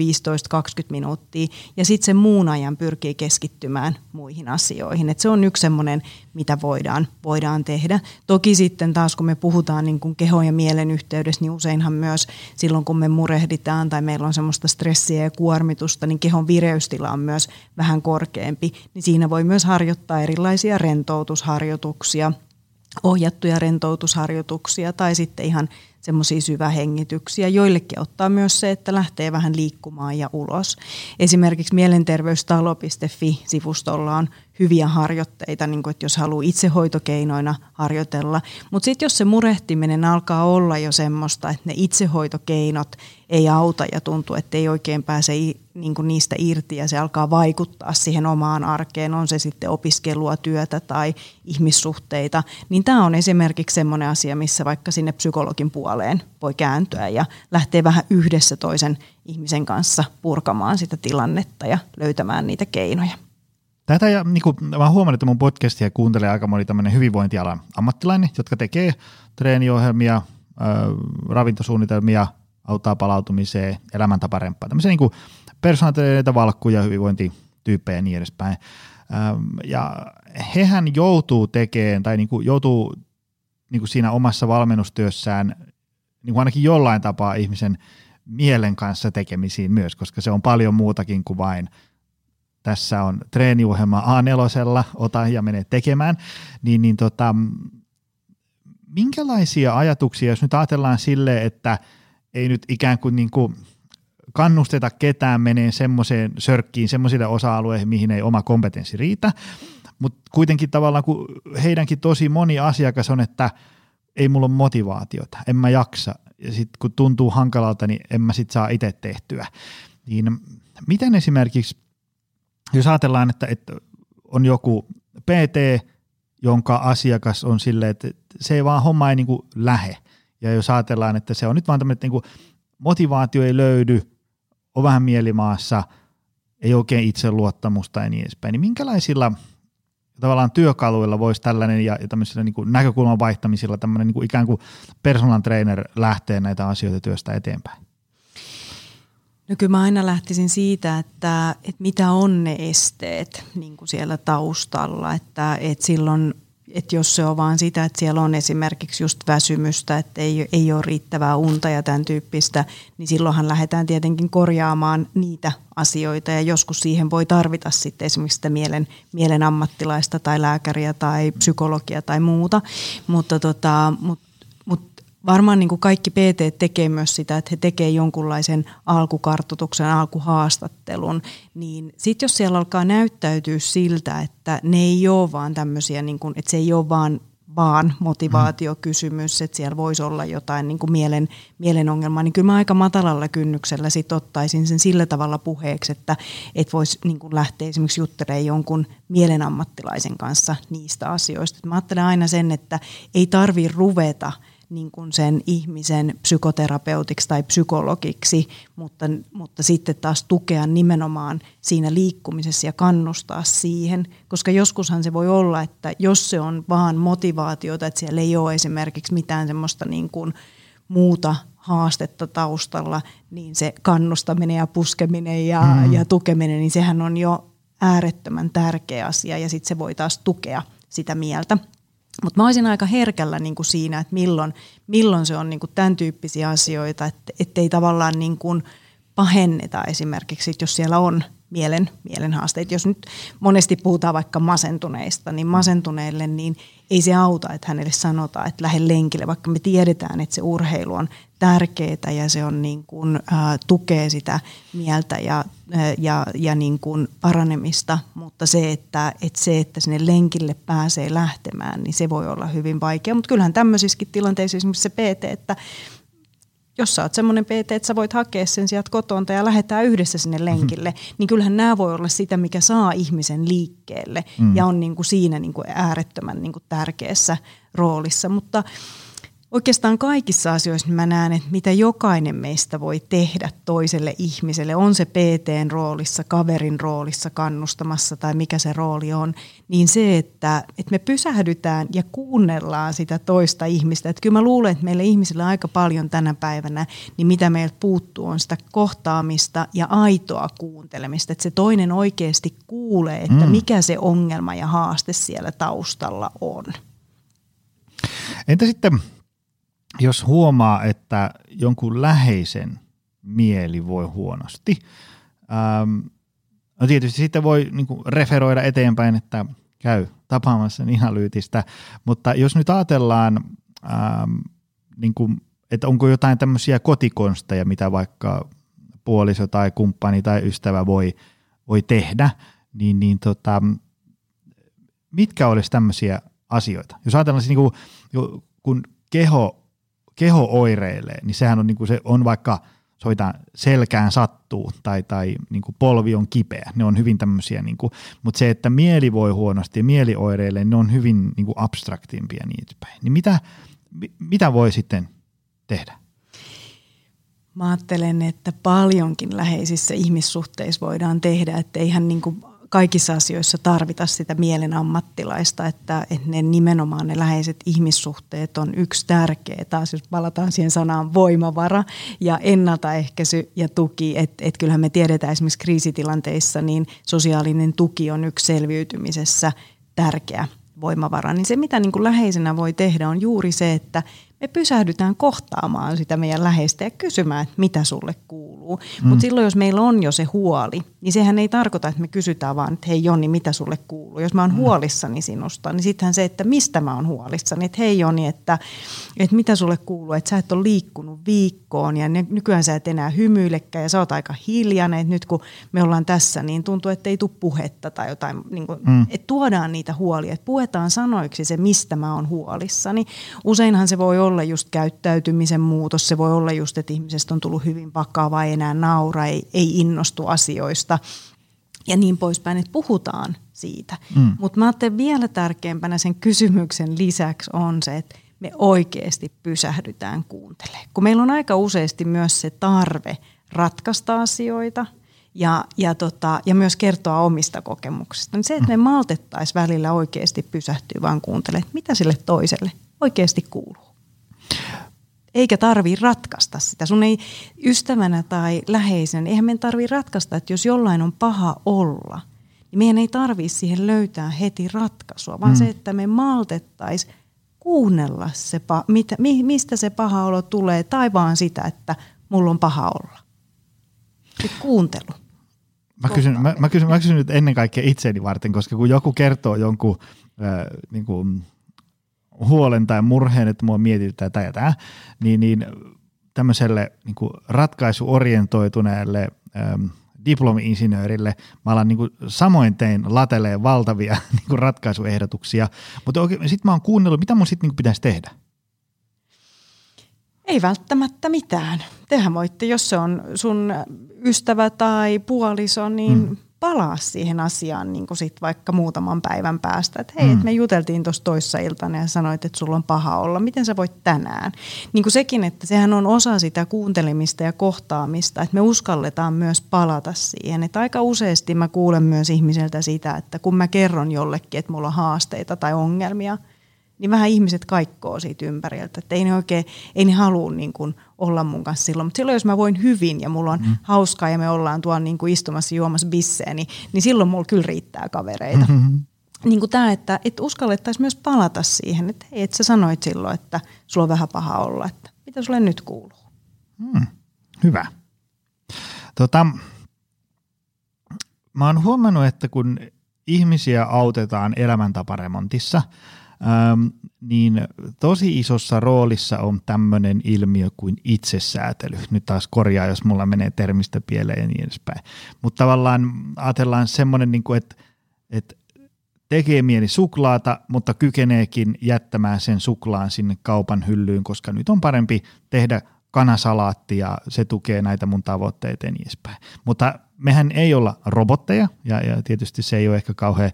minuuttia ja sitten sen muun ajan pyrkii keskittymään muihin asioihin. Et se on yksi semmoinen, mitä voidaan, voidaan tehdä. Toki sitten taas kun me puhutaan niin kuin kehon ja mielen yhteydessä, niin useinhan myös silloin kun me murehditaan tai meillä on semmoista stressiä ja kuormitusta, niin kehon vireystila on myös vähän korkeampi. Niin siinä voi myös harjoittaa erilaisia rentoutusharjoituksia – ohjattuja rentoutusharjoituksia tai sitten ihan semmoisia syvähengityksiä. Joillekin ottaa myös se, että lähtee vähän liikkumaan ja ulos. Esimerkiksi mielenterveystalo.fi-sivustolla on hyviä harjoitteita, niin kuin, että jos haluaa itsehoitokeinoina harjoitella. Mutta sitten jos se murehtiminen alkaa olla jo semmoista, että ne itsehoitokeinot ei auta ja tuntuu, että ei oikein pääse niin kuin niistä irti ja se alkaa vaikuttaa siihen omaan arkeen, on se sitten opiskelua, työtä tai ihmissuhteita, niin tämä on esimerkiksi semmoinen asia, missä vaikka sinne psykologin puoleen voi kääntyä ja lähteä vähän yhdessä toisen ihmisen kanssa purkamaan sitä tilannetta ja löytämään niitä keinoja. Tätä ja niin kuin, mä huomannut, että mun podcastia kuuntelee aika moni tämmöinen hyvinvointialan ammattilainen, jotka tekee treeniohjelmia, ravintosuunnitelmia, auttaa palautumiseen, elämäntaparempaa, tämmöisiä niin persoonallisia valkkuja, hyvinvointityyppejä ja niin edespäin. Ja hehän joutuu tekemään tai niin kuin joutuu niin kuin siinä omassa valmennustyössään niin kuin ainakin jollain tapaa ihmisen mielen kanssa tekemisiin myös, koska se on paljon muutakin kuin vain – tässä on treeniohjelma A4, ota ja mene tekemään, niin, niin tota, minkälaisia ajatuksia, jos nyt ajatellaan sille, että ei nyt ikään kuin, niin kuin kannusteta ketään menee semmoiseen sörkkiin, semmoisille osa-alueihin, mihin ei oma kompetenssi riitä, mutta kuitenkin tavallaan, kun heidänkin tosi moni asiakas on, että ei mulla ole motivaatiota, en mä jaksa, ja sitten kun tuntuu hankalalta, niin en mä sit saa itse tehtyä. Niin miten esimerkiksi jos ajatellaan, että, että on joku PT, jonka asiakas on silleen, että se ei vaan homma ei niin lähe. Ja jos ajatellaan, että se on nyt vaan tämmöinen, että niin kuin motivaatio ei löydy, on vähän mielimaassa, ei oikein itseluottamusta ja niin edespäin, niin minkälaisilla tavallaan työkaluilla voisi tällainen ja, ja tämmöisillä niin kuin näkökulman vaihtamisilla tämmöinen niin kuin ikään kuin personal trainer lähtee näitä asioita työstä eteenpäin? No kyllä mä aina lähtisin siitä, että, että mitä on ne esteet niin kuin siellä taustalla, että, että silloin että jos se on vaan sitä, että siellä on esimerkiksi just väsymystä, että ei, ei ole riittävää unta ja tämän tyyppistä, niin silloinhan lähdetään tietenkin korjaamaan niitä asioita. Ja joskus siihen voi tarvita sitten esimerkiksi sitä mielen, mielen ammattilaista tai lääkäriä tai psykologia tai muuta, mutta, tota, mutta varmaan niin kuin kaikki PT tekee myös sitä, että he tekee jonkunlaisen alkukartoituksen, alkuhaastattelun, niin sitten jos siellä alkaa näyttäytyä siltä, että ne ei ole vaan tämmöisiä, niin kuin, että se ei ole vaan vaan motivaatiokysymys, että siellä voisi olla jotain niin kuin mielen, mielen ongelmaa, niin kyllä mä aika matalalla kynnyksellä sit ottaisin sen sillä tavalla puheeksi, että et voisi niin kuin lähteä esimerkiksi juttelemaan jonkun mielenammattilaisen kanssa niistä asioista. Mä ajattelen aina sen, että ei tarvi ruveta – niin kuin sen ihmisen psykoterapeutiksi tai psykologiksi, mutta, mutta sitten taas tukea nimenomaan siinä liikkumisessa ja kannustaa siihen, koska joskushan se voi olla, että jos se on vaan motivaatiota, että siellä ei ole esimerkiksi mitään semmoista niin kuin muuta haastetta taustalla, niin se kannustaminen ja puskeminen ja, mm. ja tukeminen, niin sehän on jo äärettömän tärkeä asia ja sitten se voi taas tukea sitä mieltä. Mutta mä olisin aika herkällä niin kuin siinä, että milloin, milloin se on niin kuin tämän tyyppisiä asioita, että ettei tavallaan niin kuin pahenneta esimerkiksi, jos siellä on mielen, mielen haasteita. Jos nyt monesti puhutaan vaikka masentuneista, niin masentuneille niin ei se auta, että hänelle sanotaan, että lähde lenkille, vaikka me tiedetään, että se urheilu on tärkeää ja se on niin kuin, ä, tukee sitä mieltä ja, ä, ja, ja niin kuin paranemista, mutta se että, että se, että sinne lenkille pääsee lähtemään, niin se voi olla hyvin vaikea. Mutta kyllähän tämmöisissäkin tilanteissa esimerkiksi se PT, että jos sä oot semmoinen PT, että sä voit hakea sen sieltä kotonta ja lähdetään yhdessä sinne lenkille, mm-hmm. niin kyllähän nämä voi olla sitä, mikä saa ihmisen liikkeelle mm. ja on niin kuin siinä niin kuin äärettömän niin kuin tärkeässä roolissa. Mutta oikeastaan kaikissa asioissa mä näen, että mitä jokainen meistä voi tehdä toiselle ihmiselle, on se PTn roolissa, kaverin roolissa, kannustamassa tai mikä se rooli on, niin se, että, että me pysähdytään ja kuunnellaan sitä toista ihmistä. Että kyllä mä luulen, että meille ihmisille aika paljon tänä päivänä, niin mitä meiltä puuttuu on sitä kohtaamista ja aitoa kuuntelemista, että se toinen oikeasti kuulee, että mm. mikä se ongelma ja haaste siellä taustalla on. Entä sitten jos huomaa, että jonkun läheisen mieli voi huonosti, ähm, no tietysti sitten voi niin kuin referoida eteenpäin, että käy tapaamassa analyytistä, mutta jos nyt ajatellaan, ähm, niin kuin, että onko jotain tämmöisiä kotikonsteja, mitä vaikka puoliso tai kumppani tai ystävä voi, voi tehdä, niin, niin tota, mitkä olisi tämmöisiä asioita? Jos ajatellaan, siis niin kuin, kun keho keho oireilee, niin sehän on, niin kuin se on vaikka soitaan selkään sattuu tai, tai niin kuin polvi on kipeä. Ne on hyvin tämmöisiä, niin kuin, mutta se, että mieli voi huonosti ja mieli oireilee, ne on hyvin niin kuin abstraktimpia niitä päin. Niin mitä, mitä voi sitten tehdä? Mä ajattelen, että paljonkin läheisissä ihmissuhteissa voidaan tehdä, että eihän niin kuin kaikissa asioissa tarvita sitä mielen ammattilaista, että, että ne nimenomaan ne läheiset ihmissuhteet on yksi tärkeä. Taas jos palataan siihen sanaan voimavara ja ennaltaehkäisy ja tuki, että et kyllähän me tiedetään esimerkiksi kriisitilanteissa, niin sosiaalinen tuki on yksi selviytymisessä tärkeä voimavara. Niin se, mitä niin kuin läheisenä voi tehdä, on juuri se, että me pysähdytään kohtaamaan sitä meidän läheistä ja kysymään, että mitä sulle kuuluu. Mm. Mutta silloin, jos meillä on jo se huoli, niin sehän ei tarkoita, että me kysytään vaan, että hei Joni, mitä sulle kuuluu. Jos mä oon mm. huolissani sinusta, niin sittenhän se, että mistä mä oon huolissani. Että hei Joni, että, että mitä sulle kuuluu, että sä et ole liikkunut viikkoon ja nykyään sä et enää hymyilekään ja sä oot aika hiljainen. Että nyt kun me ollaan tässä, niin tuntuu, että ei tule puhetta tai jotain. Niin kuin, mm. Että tuodaan niitä huolia, että puetaan sanoiksi se, mistä mä oon huolissani. Useinhan se voi olla just käyttäytymisen muutos, se voi olla just, että ihmisestä on tullut hyvin vakava, ei enää naura, ei, ei innostu asioista ja niin poispäin, että puhutaan siitä. Mm. Mutta mä ajattelen vielä tärkeämpänä sen kysymyksen lisäksi on se, että me oikeasti pysähdytään kuuntelemaan. Kun meillä on aika useasti myös se tarve ratkaista asioita ja, ja, tota, ja myös kertoa omista kokemuksista, niin se, että me maltettaisiin välillä oikeasti pysähtyä vaan kuuntelemaan, mitä sille toiselle oikeasti kuuluu eikä tarvi ratkaista sitä. Sun ei ystävänä tai läheisen, eihän meidän tarvi ratkaista, että jos jollain on paha olla, niin meidän ei tarvi siihen löytää heti ratkaisua, vaan mm. se, että me maltettaisiin kuunnella se, mitä, mistä se paha olo tulee, tai vaan sitä, että mulla on paha olla. Se kuuntelu. Mä kysyn, mä, mä, kysyn, mä kysyn nyt ennen kaikkea itseäni varten, koska kun joku kertoo jonkun äh, niin kuin huolen tai murheen, että mua mietitään tämä ja tämä, niin, niin tämmöiselle niin kuin ratkaisuorientoituneelle ähm, diplomi-insinöörille. Mä alan niin kuin, samoin tein lateleen valtavia [laughs] niin kuin ratkaisuehdotuksia, mutta sitten mä oon kuunnellut, mitä mun sitten niin pitäisi tehdä. Ei välttämättä mitään. Tehän voitte, jos se on sun ystävä tai puoliso, niin mm palaa siihen asiaan niin kuin sit vaikka muutaman päivän päästä. Että hei, mm. et me juteltiin tuossa toissa iltana ja sanoit, että sulla on paha olla. Miten sä voit tänään? Niin kuin sekin, että sehän on osa sitä kuuntelemista ja kohtaamista, että me uskalletaan myös palata siihen. Että aika useasti mä kuulen myös ihmiseltä sitä, että kun mä kerron jollekin, että mulla on haasteita tai ongelmia – niin vähän ihmiset kaikkoo siitä ympäriltä. Että ei ne oikein, ei ne halua niin kuin olla mun kanssa silloin. Mutta silloin, jos mä voin hyvin ja mulla on mm. hauskaa ja me ollaan tuolla niin kuin istumassa juomassa bissejä, niin, niin silloin mulla kyllä riittää kavereita. Mm-hmm. Niin kuin tämä, että, että uskallettaisiin myös palata siihen, että hei, että sä sanoit silloin, että sulla on vähän paha olla, että mitä sulle nyt kuuluu? Mm, hyvä. Tota, mä oon huomannut, että kun ihmisiä autetaan elämäntaparemontissa – ähm, niin tosi isossa roolissa on tämmöinen ilmiö kuin itsesäätely. Nyt taas korjaa, jos mulla menee termistä pieleen ja niin edespäin. Mutta tavallaan ajatellaan semmoinen, niin kuin, että, että tekee mieli suklaata, mutta kykeneekin jättämään sen suklaan sinne kaupan hyllyyn, koska nyt on parempi tehdä kanasalaatti ja se tukee näitä mun tavoitteita ja niin edespäin. Mutta mehän ei olla robotteja ja, ja tietysti se ei ole ehkä kauhean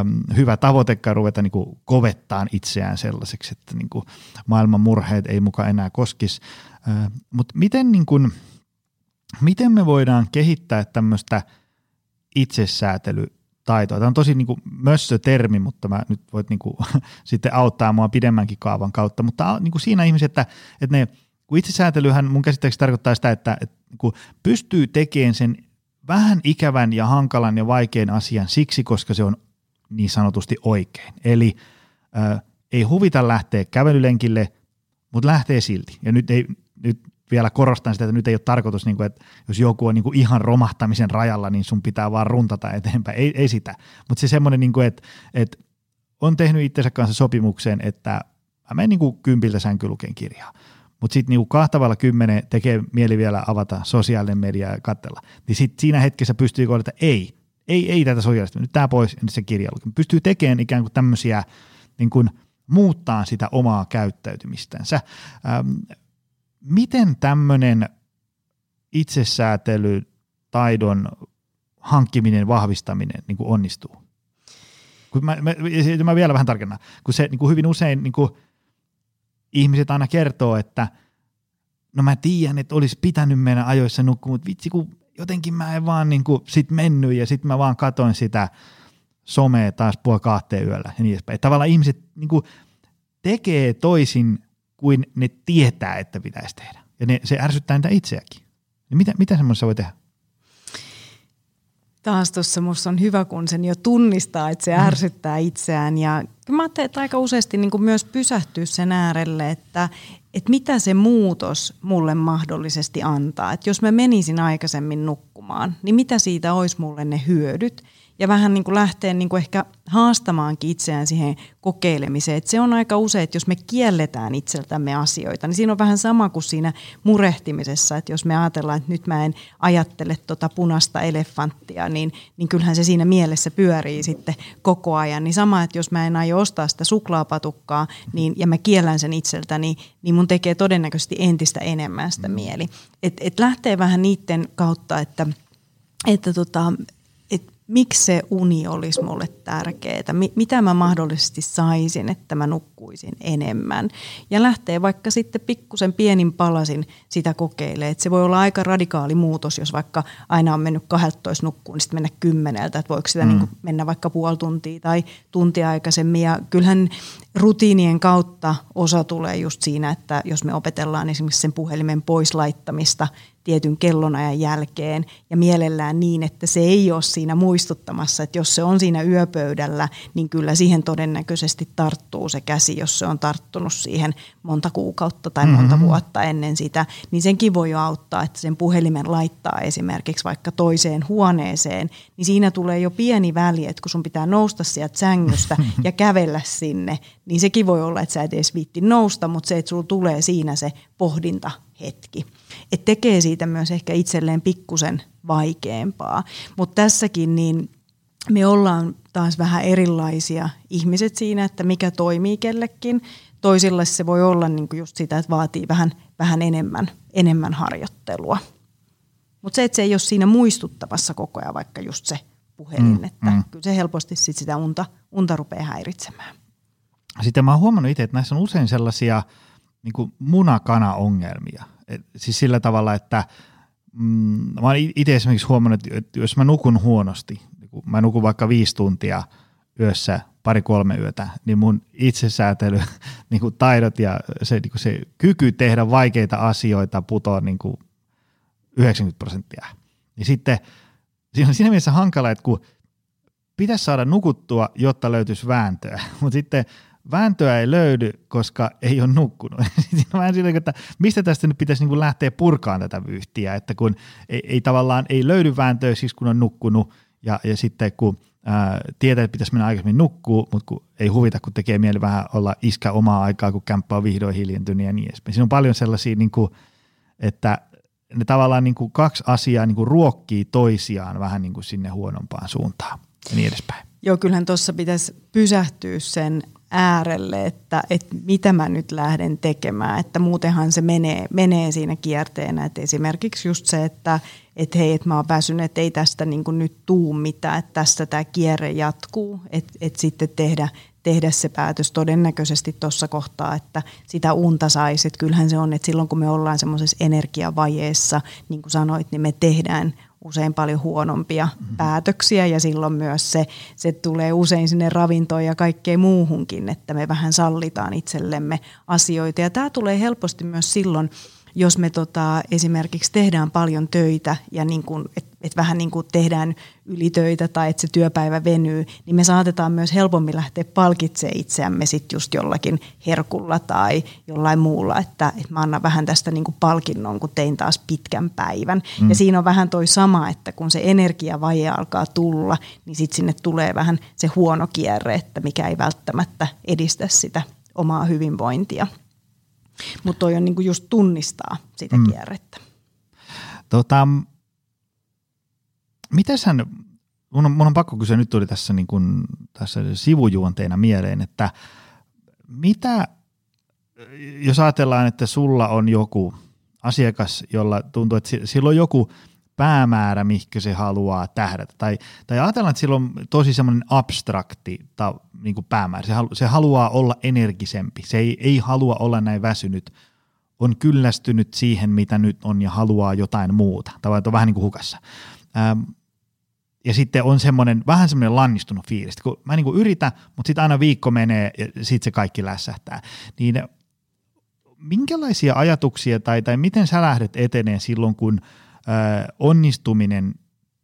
äm, hyvä tavoitekaan ruveta niin kuin kovettaan itseään sellaiseksi, että niin kuin maailman murheet ei muka enää koskisi. Äh, Mutta miten, niin kuin, miten me voidaan kehittää tämmöistä itsesäätelytaitoa? Tämä on tosi niin kuin termi, mutta mä nyt voit niin kuin, [laughs] sitten auttaa mua pidemmänkin kaavan kautta, mutta niin kuin siinä ihmiset, että, että ne, kun itsesäätelyhän mun käsittääkseni tarkoittaa sitä, että, että kun pystyy tekemään sen vähän ikävän ja hankalan ja vaikean asian siksi, koska se on niin sanotusti oikein. Eli äh, ei huvita lähteä kävelylenkille, mutta lähtee silti. Ja nyt, ei, nyt vielä korostan sitä, että nyt ei ole tarkoitus, niin kuin, että jos joku on niin kuin ihan romahtamisen rajalla, niin sun pitää vaan runtata eteenpäin. Ei, ei sitä. Mutta se semmoinen, niin että, että on tehnyt itsensä kanssa sopimuksen, että mä menen niin kympiltä sänkyluken kirjaa. Mutta sitten niinku kahtavalla kymmenen tekee mieli vielä avata sosiaalinen media ja katsella. Niin sitten siinä hetkessä pystyy kohdata, että ei, ei, ei tätä sosiaalista, nyt tämä pois, niin se kirja Pystyy tekemään ikään kuin tämmöisiä, niin kuin muuttaa sitä omaa käyttäytymistänsä. Ähm, miten tämmöinen itsesäätely, taidon hankkiminen, vahvistaminen niin kuin onnistuu? Kun mä, mä, mä vielä vähän tarkennan, kun se niin kuin hyvin usein niin kuin ihmiset aina kertoo, että no mä tiedän, että olisi pitänyt mennä ajoissa nukkumaan, mutta vitsi kun jotenkin mä en vaan niin kuin sit mennyt ja sitten mä vaan katoin sitä somea taas puoli kahteen yöllä ja niin edespäin. Tavallaan ihmiset niin kuin tekee toisin kuin ne tietää, että pitäisi tehdä. Ja ne, se ärsyttää niitä itseäkin. Ja mitä, mitä semmoisessa voi tehdä? Taas tuossa musta on hyvä, kun sen jo tunnistaa, että se mm. ärsyttää itseään. Ja mä ajattelen, että aika useasti niin kuin myös pysähtyä sen äärelle, että, että mitä se muutos mulle mahdollisesti antaa. Että jos mä menisin aikaisemmin nukkumaan, niin mitä siitä olisi mulle ne hyödyt – ja vähän niin kuin lähteä niin kuin ehkä haastamaankin itseään siihen kokeilemiseen. Et se on aika usein, että jos me kielletään itseltämme asioita, niin siinä on vähän sama kuin siinä murehtimisessa, että jos me ajatellaan, että nyt mä en ajattele tuota punaista elefanttia, niin, niin kyllähän se siinä mielessä pyörii sitten koko ajan. Niin sama, että jos mä en aio ostaa sitä suklaapatukkaa niin, ja mä kiellän sen itseltäni, niin mun tekee todennäköisesti entistä enemmän sitä mieli. Et, et lähtee vähän niiden kautta, että, että tota, miksi se uni olisi mulle tärkeää, mitä mä mahdollisesti saisin, että mä nukkuisin enemmän. Ja lähtee vaikka sitten pikkusen pienin palasin sitä kokeilemaan. Että se voi olla aika radikaali muutos, jos vaikka aina on mennyt 12 nukkuun, niin sitten mennä kymmeneltä, että voiko sitä mm. niin mennä vaikka puoli tuntia tai tuntia aikaisemmin. Ja kyllähän rutiinien kautta osa tulee just siinä, että jos me opetellaan esimerkiksi sen puhelimen pois laittamista – tietyn kellonajan jälkeen ja mielellään niin, että se ei ole siinä muistuttamassa, että jos se on siinä yöpöydällä, niin kyllä siihen todennäköisesti tarttuu se käsi, jos se on tarttunut siihen monta kuukautta tai monta mm-hmm. vuotta ennen sitä, niin senkin voi jo auttaa, että sen puhelimen laittaa esimerkiksi vaikka toiseen huoneeseen, niin siinä tulee jo pieni väli, että kun sun pitää nousta sieltä sängystä [laughs] ja kävellä sinne, niin sekin voi olla, että sä et edes viitti nousta, mutta se, että sulla tulee siinä se pohdinta hetki. Et tekee siitä myös ehkä itselleen pikkusen vaikeampaa. Mutta tässäkin niin me ollaan taas vähän erilaisia ihmiset siinä, että mikä toimii kellekin. Toisille se voi olla niin kuin just sitä, että vaatii vähän, vähän enemmän, enemmän harjoittelua. Mutta se, että se ei ole siinä muistuttamassa koko ajan vaikka just se puhelin, mm, että mm. kyllä se helposti sit sitä unta, unta rupeaa häiritsemään. Sitten mä oon huomannut itse, että näissä on usein sellaisia niin kuin munakana-ongelmia. Et, siis sillä tavalla, että mm, mä oon itse esimerkiksi huomannut, että jos mä nukun huonosti, niin mä nukun vaikka viisi tuntia yössä pari-kolme yötä, niin mun itsesäätely, [laughs] niin kuin taidot ja se, niin kuin se kyky tehdä vaikeita asioita putoaa niin kuin 90 prosenttia. Niin sitten siinä on siinä mielessä hankala, että kun pitäisi saada nukuttua, jotta löytyisi vääntöä, [laughs] mutta sitten vääntöä ei löydy, koska ei ole nukkunut. [laughs] On vähän sillä, että mistä tästä nyt pitäisi niin lähteä purkaan tätä vyhtiä, että kun ei, ei tavallaan ei löydy vääntöä siis kun on nukkunut ja, ja sitten kun ää, tietää, että pitäisi mennä aikaisemmin nukkuu, mutta kun ei huvita, kun tekee mieli vähän olla iskä omaa aikaa, kun kämppä on vihdoin hiljentynyt ja niin edespäin. Siinä on paljon sellaisia, niin kuin, että ne tavallaan niin kuin kaksi asiaa niin kuin ruokkii toisiaan vähän niin kuin sinne huonompaan suuntaan ja niin edespäin. Joo, kyllähän tuossa pitäisi pysähtyä sen äärelle, että, että mitä mä nyt lähden tekemään, että muutenhan se menee, menee siinä kierteenä, että esimerkiksi just se, että että hei, että mä oon väsynyt, että ei tästä niin nyt tuu mitään, että tästä tämä kierre jatkuu, että, että sitten tehdä, tehdä se päätös todennäköisesti tuossa kohtaa, että sitä unta saisi. Että kyllähän se on, että silloin kun me ollaan semmoisessa energiavajeessa, niin kuin sanoit, niin me tehdään usein paljon huonompia mm-hmm. päätöksiä ja silloin myös se, se tulee usein sinne ravintoon ja kaikkeen muuhunkin, että me vähän sallitaan itsellemme asioita. Ja tämä tulee helposti myös silloin, jos me tota, esimerkiksi tehdään paljon töitä ja niin kuin, et, et vähän niin kuin tehdään ylitöitä tai että se työpäivä venyy, niin me saatetaan myös helpommin lähteä palkitsemaan itseämme sitten just jollakin herkulla tai jollain muulla, että, että mä annan vähän tästä niin kuin palkinnon, kun tein taas pitkän päivän. Mm. Ja siinä on vähän toi sama, että kun se energiavaje alkaa tulla, niin sitten sinne tulee vähän se huono kierre, että mikä ei välttämättä edistä sitä omaa hyvinvointia. Mutta toi on niinku just tunnistaa sitä mm. kierrettä. Tota, mitäshän, mun on, mun on pakko kysyä, nyt tuli tässä, niin kun, tässä sivujuonteena mieleen, että mitä, jos ajatellaan, että sulla on joku asiakas, jolla tuntuu, että sillä on joku päämäärä, mihinkä se haluaa tähdätä. Tai, tai ajatellaan, että sillä on tosi semmoinen abstrakti ta, niin kuin päämäärä. Se, halu, se haluaa olla energisempi. Se ei, ei halua olla näin väsynyt. On kyllästynyt siihen, mitä nyt on ja haluaa jotain muuta. Tai on vähän niin kuin hukassa. Ähm, ja sitten on semmoinen, vähän semmoinen lannistunut fiilis, kun mä niin kuin yritän, mutta sitten aina viikko menee ja sitten se kaikki lässähtää. Niin minkälaisia ajatuksia tai, tai miten sä lähdet eteneen silloin, kun – onnistuminen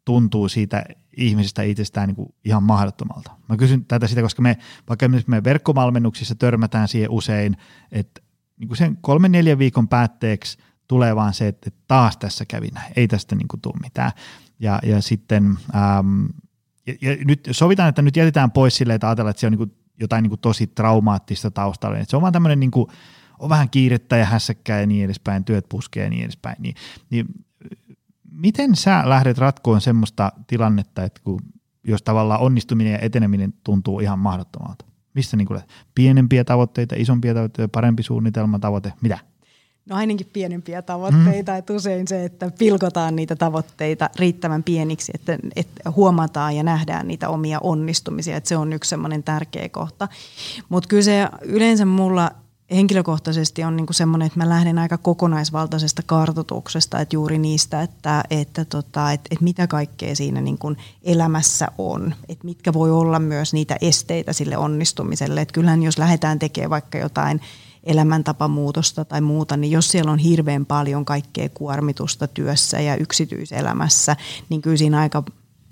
tuntuu siitä ihmisestä itsestään niin kuin ihan mahdottomalta. Mä kysyn tätä sitä, koska me vaikka me verkkovalmennuksissa törmätään siihen usein, että niin kuin sen kolmen neljän viikon päätteeksi tulee vaan se, että taas tässä kävi näin, ei tästä niin kuin tule mitään. Ja, ja sitten ähm, ja, ja nyt sovitaan, että nyt jätetään pois silleen, että ajatellaan, että se on niin kuin jotain niin kuin tosi traumaattista taustalla. Että se on vaan tämmöinen niin kuin, on vähän kiirettä ja hässäkkää ja niin edespäin, työt puskee ja niin edespäin. Niin, niin miten sä lähdet ratkoon semmoista tilannetta, että kun, jos tavallaan onnistuminen ja eteneminen tuntuu ihan mahdottomalta? Mistä niin kuin, pienempiä tavoitteita, isompia tavoitteita, parempi suunnitelma, tavoite, mitä? No ainakin pienempiä tavoitteita, mm. että usein se, että pilkotaan niitä tavoitteita riittävän pieniksi, että, että huomataan ja nähdään niitä omia onnistumisia, että se on yksi semmoinen tärkeä kohta. Mutta kyllä se yleensä mulla henkilökohtaisesti on niin semmoinen, että mä lähden aika kokonaisvaltaisesta kartoituksesta, että juuri niistä, että, että, tota, että, että mitä kaikkea siinä niin kuin elämässä on, että mitkä voi olla myös niitä esteitä sille onnistumiselle. Että kyllähän jos lähdetään tekemään vaikka jotain elämäntapamuutosta tai muuta, niin jos siellä on hirveän paljon kaikkea kuormitusta työssä ja yksityiselämässä, niin kyllä siinä aika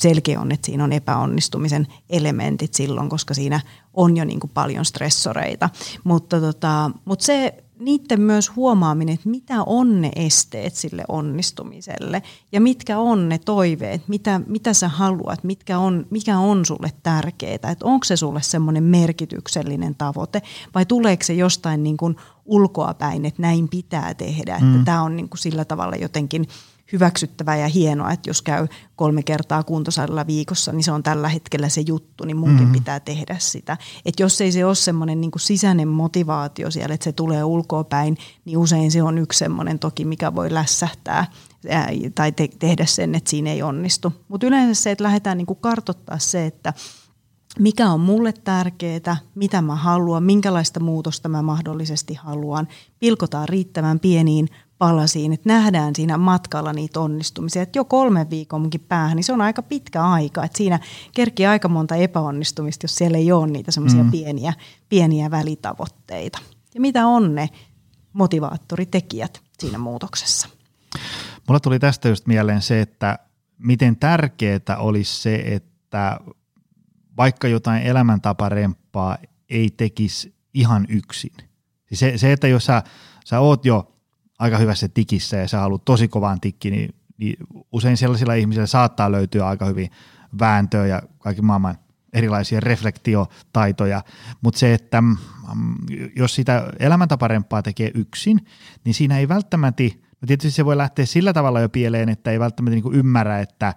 selkeä on, että siinä on epäonnistumisen elementit silloin, koska siinä on jo niin kuin paljon stressoreita. Mutta, tota, mutta se niiden myös huomaaminen, että mitä on ne esteet sille onnistumiselle ja mitkä on ne toiveet, mitä, mitä sä haluat, mitkä on, mikä on sulle tärkeää, että onko se sulle semmoinen merkityksellinen tavoite vai tuleeko se jostain niin kuin ulkoapäin, että näin pitää tehdä, että mm. tämä on niin kuin sillä tavalla jotenkin – hyväksyttävää ja hienoa, että jos käy kolme kertaa kuntosalilla viikossa, niin se on tällä hetkellä se juttu, niin munkin mm-hmm. pitää tehdä sitä. Että jos ei se ole semmoinen niin sisäinen motivaatio siellä, että se tulee ulkoa päin, niin usein se on yksi semmoinen toki, mikä voi lässähtää tai te- tehdä sen, että siinä ei onnistu. Mutta yleensä se, että lähdetään niin kartottaa se, että mikä on mulle tärkeää, mitä mä haluan, minkälaista muutosta mä mahdollisesti haluan. Pilkotaan riittävän pieniin palasiin, että nähdään siinä matkalla niitä onnistumisia. Että jo kolme viikonkin päähän, niin se on aika pitkä aika. Että siinä kerkii aika monta epäonnistumista, jos siellä ei ole niitä semmoisia mm. pieniä, pieniä välitavoitteita. Ja mitä on ne motivaattoritekijät siinä muutoksessa? Mulla tuli tästä just mieleen se, että miten tärkeää olisi se, että vaikka jotain elämäntaparemppaa ei tekisi ihan yksin. Siis se, se että jos sä, sä oot jo aika hyvässä tikissä ja sä haluat tosi kovaan tikki, niin, niin usein sellaisilla ihmisillä saattaa löytyä aika hyvin vääntöä ja kaikki maailman erilaisia reflektiotaitoja, mutta se, että mm, jos sitä elämäntaparempaa tekee yksin, niin siinä ei välttämättä, no tietysti se voi lähteä sillä tavalla jo pieleen, että ei välttämättä niin ymmärrä, että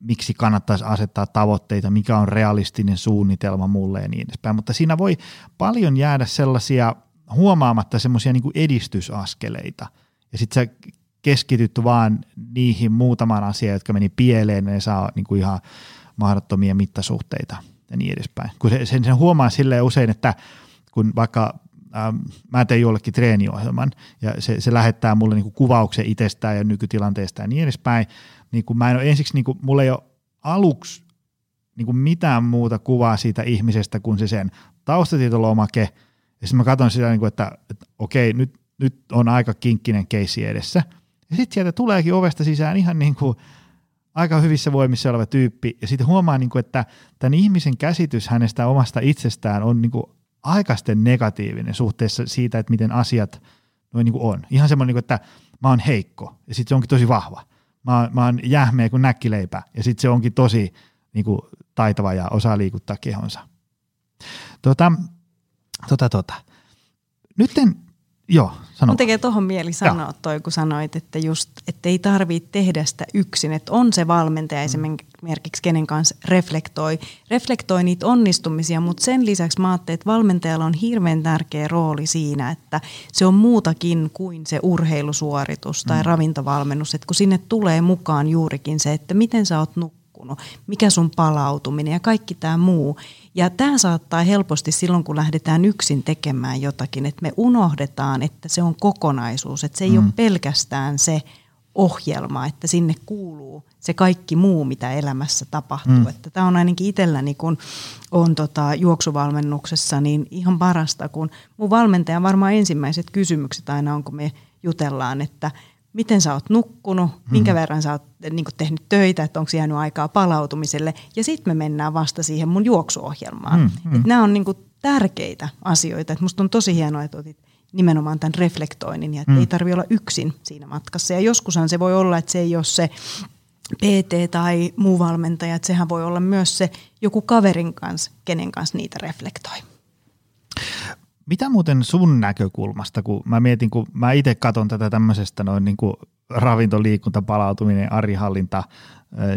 miksi kannattaisi asettaa tavoitteita, mikä on realistinen suunnitelma mulle ja niin edespäin, mutta siinä voi paljon jäädä sellaisia huomaamatta semmoisia niin edistysaskeleita. Ja sitten sä keskityt vaan niihin muutamaan asiaan, jotka meni pieleen, ne saa niin kuin ihan mahdottomia mittasuhteita ja niin edespäin. Kun se, sen, sen huomaa silleen usein, että kun vaikka ähm, mä teen jollekin treeniohjelman ja se, se lähettää mulle niin kuin kuvauksen itsestään ja nykytilanteesta ja niin edespäin, niin kun mä en ole ensiksi, niin kuin, mulla ei ole aluksi niin kuin mitään muuta kuvaa siitä ihmisestä kuin se sen taustatietolomake – ja sitten mä katson sitä, niin kuin, että, että okei, nyt, nyt on aika kinkkinen keissi edessä. Ja sitten sieltä tuleekin ovesta sisään ihan niin kuin aika hyvissä voimissa oleva tyyppi. Ja sitten huomaa, niin kuin, että tämän ihmisen käsitys hänestä omasta itsestään on niin kuin aikaisten negatiivinen suhteessa siitä, että miten asiat noin niin kuin on. Ihan semmoinen, niin kuin, että mä oon heikko ja sitten se onkin tosi vahva. Mä oon, mä oon jähmeä kuin näkkileipä ja sitten se onkin tosi niin kuin, taitava ja osaa liikuttaa kehonsa. Tota, Tota, tota. Nytten, joo, sano. Mun tekee tuohon mieli sanoa toi, kun sanoit, että just, että ei tarvitse tehdä sitä yksin, että on se valmentaja mm. esimerkiksi, kenen kanssa reflektoi, reflektoi niitä onnistumisia, mutta sen lisäksi mä ajattelin, että valmentajalla on hirveän tärkeä rooli siinä, että se on muutakin kuin se urheilusuoritus tai mm. ravintovalmennus, että kun sinne tulee mukaan juurikin se, että miten sä oot nukkunut, mikä sun palautuminen ja kaikki tämä muu, ja tämä saattaa helposti silloin, kun lähdetään yksin tekemään jotakin, että me unohdetaan, että se on kokonaisuus, että se ei mm. ole pelkästään se ohjelma, että sinne kuuluu se kaikki muu, mitä elämässä tapahtuu. Mm. Että tämä on ainakin itselläni, kun on tota juoksuvalmennuksessa, niin ihan parasta, kun mun valmentajan varmaan ensimmäiset kysymykset aina on, kun me jutellaan, että – miten sä oot nukkunut, minkä mm. verran sä oot niin tehnyt töitä, että onko jäänyt aikaa palautumiselle. Ja sitten me mennään vasta siihen mun juoksuohjelmaan. Mm, mm. nämä on niin kuin tärkeitä asioita. Et musta on tosi hienoa, että otit nimenomaan tämän reflektoinnin ja että mm. ei tarvi olla yksin siinä matkassa. Ja joskushan se voi olla, että se ei ole se PT tai muu valmentaja, että sehän voi olla myös se joku kaverin kanssa, kenen kanssa niitä reflektoi. Mitä muuten sun näkökulmasta, kun mä mietin, kun mä itse katson tätä tämmöisestä noin niin kuin ravintoliikunta, palautuminen, arihallinta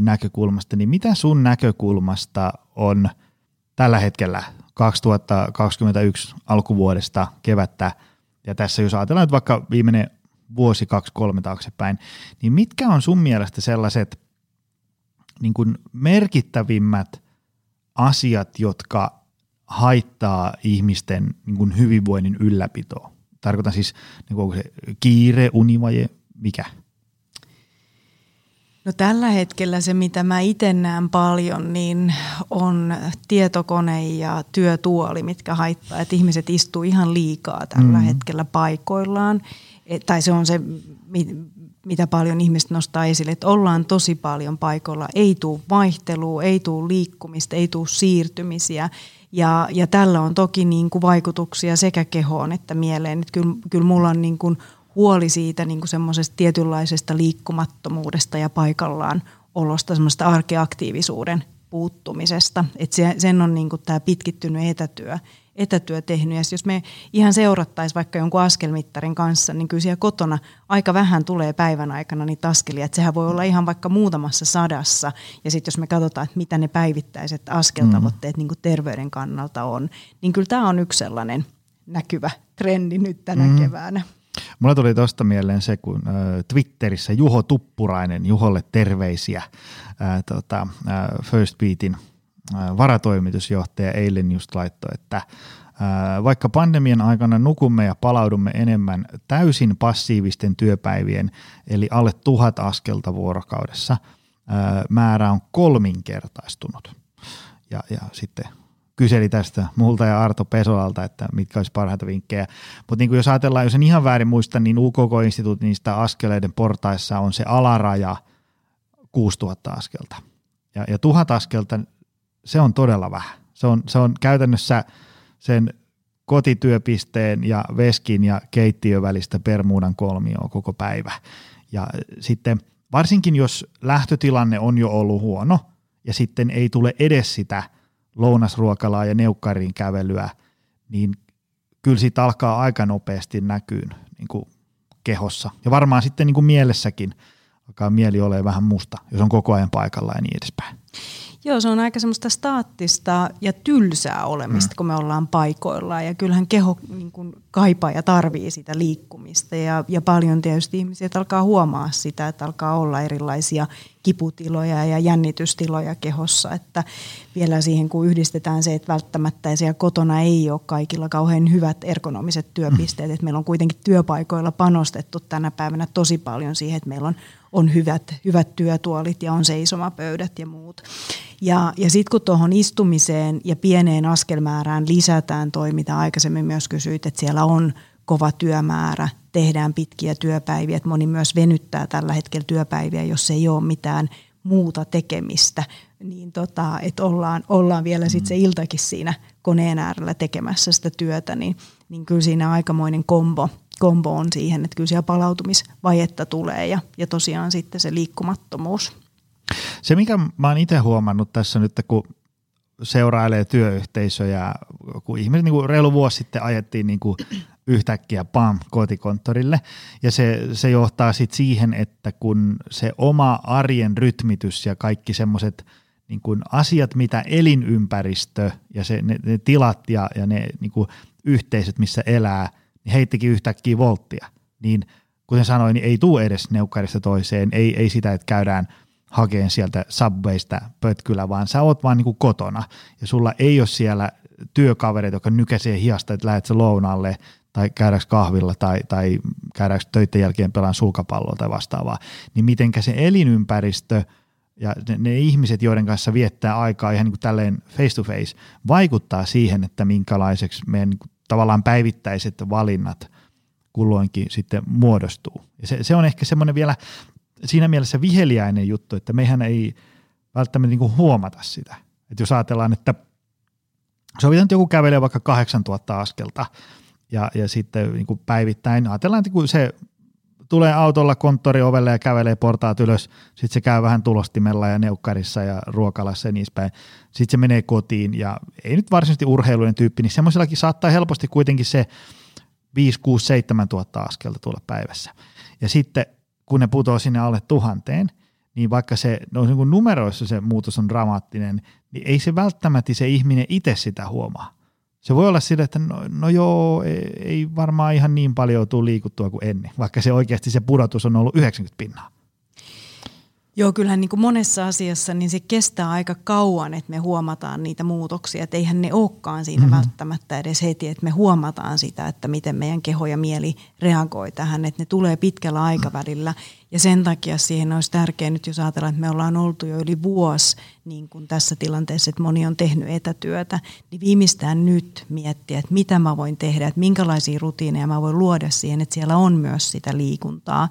näkökulmasta, niin mitä sun näkökulmasta on tällä hetkellä 2021 alkuvuodesta kevättä, ja tässä jos ajatellaan nyt vaikka viimeinen vuosi, kaksi, kolme taaksepäin, niin mitkä on sun mielestä sellaiset niin kuin merkittävimmät asiat, jotka haittaa ihmisten niin kuin hyvinvoinnin ylläpitoa? Tarkoitan siis, niin kuin, onko se kiire, univaje, mikä? No tällä hetkellä se, mitä mä itse näen paljon, niin on tietokone ja työtuoli, mitkä haittaa, että ihmiset istuu ihan liikaa tällä mm. hetkellä paikoillaan. Et, tai se on se, mitä paljon ihmiset nostaa esille, että ollaan tosi paljon paikoilla, ei tule vaihtelua, ei tule liikkumista, ei tule siirtymisiä. Ja, ja tällä on toki niin kuin vaikutuksia sekä kehoon että mieleen. Että kyllä, kyllä mulla on niin kuin huoli siitä niin kuin semmoisesta tietynlaisesta liikkumattomuudesta ja paikallaan olosta, semmoista arkeaktiivisuuden puuttumisesta. Se, sen on niin kuin tämä pitkittynyt etätyö etätyö tehnyt. Ja jos me ihan seurattaisiin vaikka jonkun askelmittarin kanssa, niin kyllä siellä kotona aika vähän tulee päivän aikana niitä askelia. Että sehän voi olla ihan vaikka muutamassa sadassa. Ja sitten jos me katsotaan, että mitä ne päivittäiset askeltavoitteet mm. niin kuin terveyden kannalta on, niin kyllä tämä on yksi sellainen näkyvä trendi nyt tänä mm. keväänä. Mulla tuli tuosta mieleen se, kun Twitterissä Juho Tuppurainen, Juholle terveisiä, äh, tota, äh, First Beatin – varatoimitusjohtaja eilen just laittoi, että vaikka pandemian aikana nukumme ja palaudumme enemmän täysin passiivisten työpäivien, eli alle tuhat askelta vuorokaudessa, määrä on kolminkertaistunut. Ja, ja sitten kyseli tästä multa ja Arto Pesolalta, että mitkä olisi parhaita vinkkejä. Mutta niin jos ajatellaan, jos en ihan väärin muista, niin UKK-instituutin niistä askeleiden portaissa on se alaraja 6000 askelta. Ja, ja tuhat askelta se on todella vähän. Se on, se on käytännössä sen kotityöpisteen ja veskin ja keittiön välistä Bermudan kolmioa koko päivä. Ja sitten varsinkin jos lähtötilanne on jo ollut huono ja sitten ei tule edes sitä lounasruokalaa ja neukkariin kävelyä, niin kyllä siitä alkaa aika nopeasti näkyyn niin kuin kehossa. Ja varmaan sitten niin kuin mielessäkin alkaa mieli olemaan vähän musta, jos on koko ajan paikalla ja niin edespäin. Joo, se on aika semmoista staattista ja tylsää olemista, mm. kun me ollaan paikoillaan. Ja kyllähän keho niin kuin kaipaa ja tarvii sitä liikkumista. Ja, ja paljon tietysti ihmisiä alkaa huomaa sitä, että alkaa olla erilaisia kiputiloja ja jännitystiloja kehossa. Että vielä siihen, kun yhdistetään se, että välttämättä siellä kotona ei ole kaikilla kauhean hyvät ergonomiset työpisteet. Mm. Että meillä on kuitenkin työpaikoilla panostettu tänä päivänä tosi paljon siihen, että meillä on on hyvät, hyvät työtuolit ja on seisomapöydät ja muut. Ja, ja sitten kun tuohon istumiseen ja pieneen askelmäärään lisätään toi, mitä aikaisemmin myös kysyit, että siellä on kova työmäärä, tehdään pitkiä työpäiviä, että moni myös venyttää tällä hetkellä työpäiviä, jos ei ole mitään muuta tekemistä, niin tota, että ollaan, ollaan vielä sitten se mm. iltakin siinä koneen äärellä tekemässä sitä työtä, niin, niin kyllä siinä aikamoinen kombo, kombo on siihen, että kyllä siellä palautumisvajetta tulee ja, ja tosiaan sitten se liikkumattomuus. Se, mikä mä oon itse huomannut tässä nyt, kun seurailee työyhteisöjä, kun ihmiset niin kuin reilu vuosi sitten ajettiin niin kuin yhtäkkiä pam kotikonttorille ja se, se johtaa sitten siihen, että kun se oma arjen rytmitys ja kaikki semmoiset niin kuin asiat, mitä elinympäristö ja se, ne, ne tilat ja, ja ne niin kuin yhteisöt, missä elää, heittikin yhtäkkiä volttia. Niin kuten sanoin, niin ei tule edes neukkarista toiseen, ei, ei sitä, että käydään – hakeen sieltä subwaysta pötkylä, vaan sä oot vaan niin kuin kotona ja sulla ei ole siellä työkavereita, jotka nykäisee hiasta, että lähdet lounalle tai käydäänkö kahvilla tai, tai käydäänkö töiden jälkeen pelaan sulkapalloa tai vastaavaa, niin mitenkä se elinympäristö ja ne, ne ihmiset, joiden kanssa viettää aikaa ihan niin kuin tälleen face to face, vaikuttaa siihen, että minkälaiseksi meidän niin tavallaan päivittäiset valinnat kulloinkin sitten muodostuu. Ja se, se on ehkä semmoinen vielä siinä mielessä viheliäinen juttu, että mehän ei välttämättä niin huomata sitä. Että jos ajatellaan, että sovitaan, että joku kävelee vaikka 8000 askelta ja, ja sitten niin päivittäin, ajatellaan, että kun se tulee autolla konttoriovelle ja kävelee portaat ylös, sitten se käy vähän tulostimella ja neukkarissa ja ruokalassa ja niin päin. Sitten se menee kotiin ja ei nyt varsinaisesti urheilujen tyyppi, niin semmoisellakin saattaa helposti kuitenkin se 5, 6, 7 tuhatta askelta tulla päivässä. Ja sitten kun ne putoaa sinne alle tuhanteen, niin vaikka se no niin kuin numeroissa se muutos on dramaattinen, niin ei se välttämättä se ihminen itse sitä huomaa. Se voi olla sillä, että no, no joo, ei, ei varmaan ihan niin paljon tule liikuttua kuin ennen, vaikka se oikeasti se pudotus on ollut 90 pinnaa. Joo, kyllähän niin kuin monessa asiassa niin se kestää aika kauan, että me huomataan niitä muutoksia. Että eihän ne olekaan siinä mm-hmm. välttämättä edes heti, että me huomataan sitä, että miten meidän keho ja mieli reagoi tähän. Että ne tulee pitkällä aikavälillä Ja sen takia siihen olisi tärkeää nyt, jos ajatellaan, että me ollaan oltu jo yli vuosi niin kuin tässä tilanteessa, että moni on tehnyt etätyötä, niin viimeistään nyt miettiä, että mitä mä voin tehdä, että minkälaisia rutiineja mä voin luoda siihen, että siellä on myös sitä liikuntaa.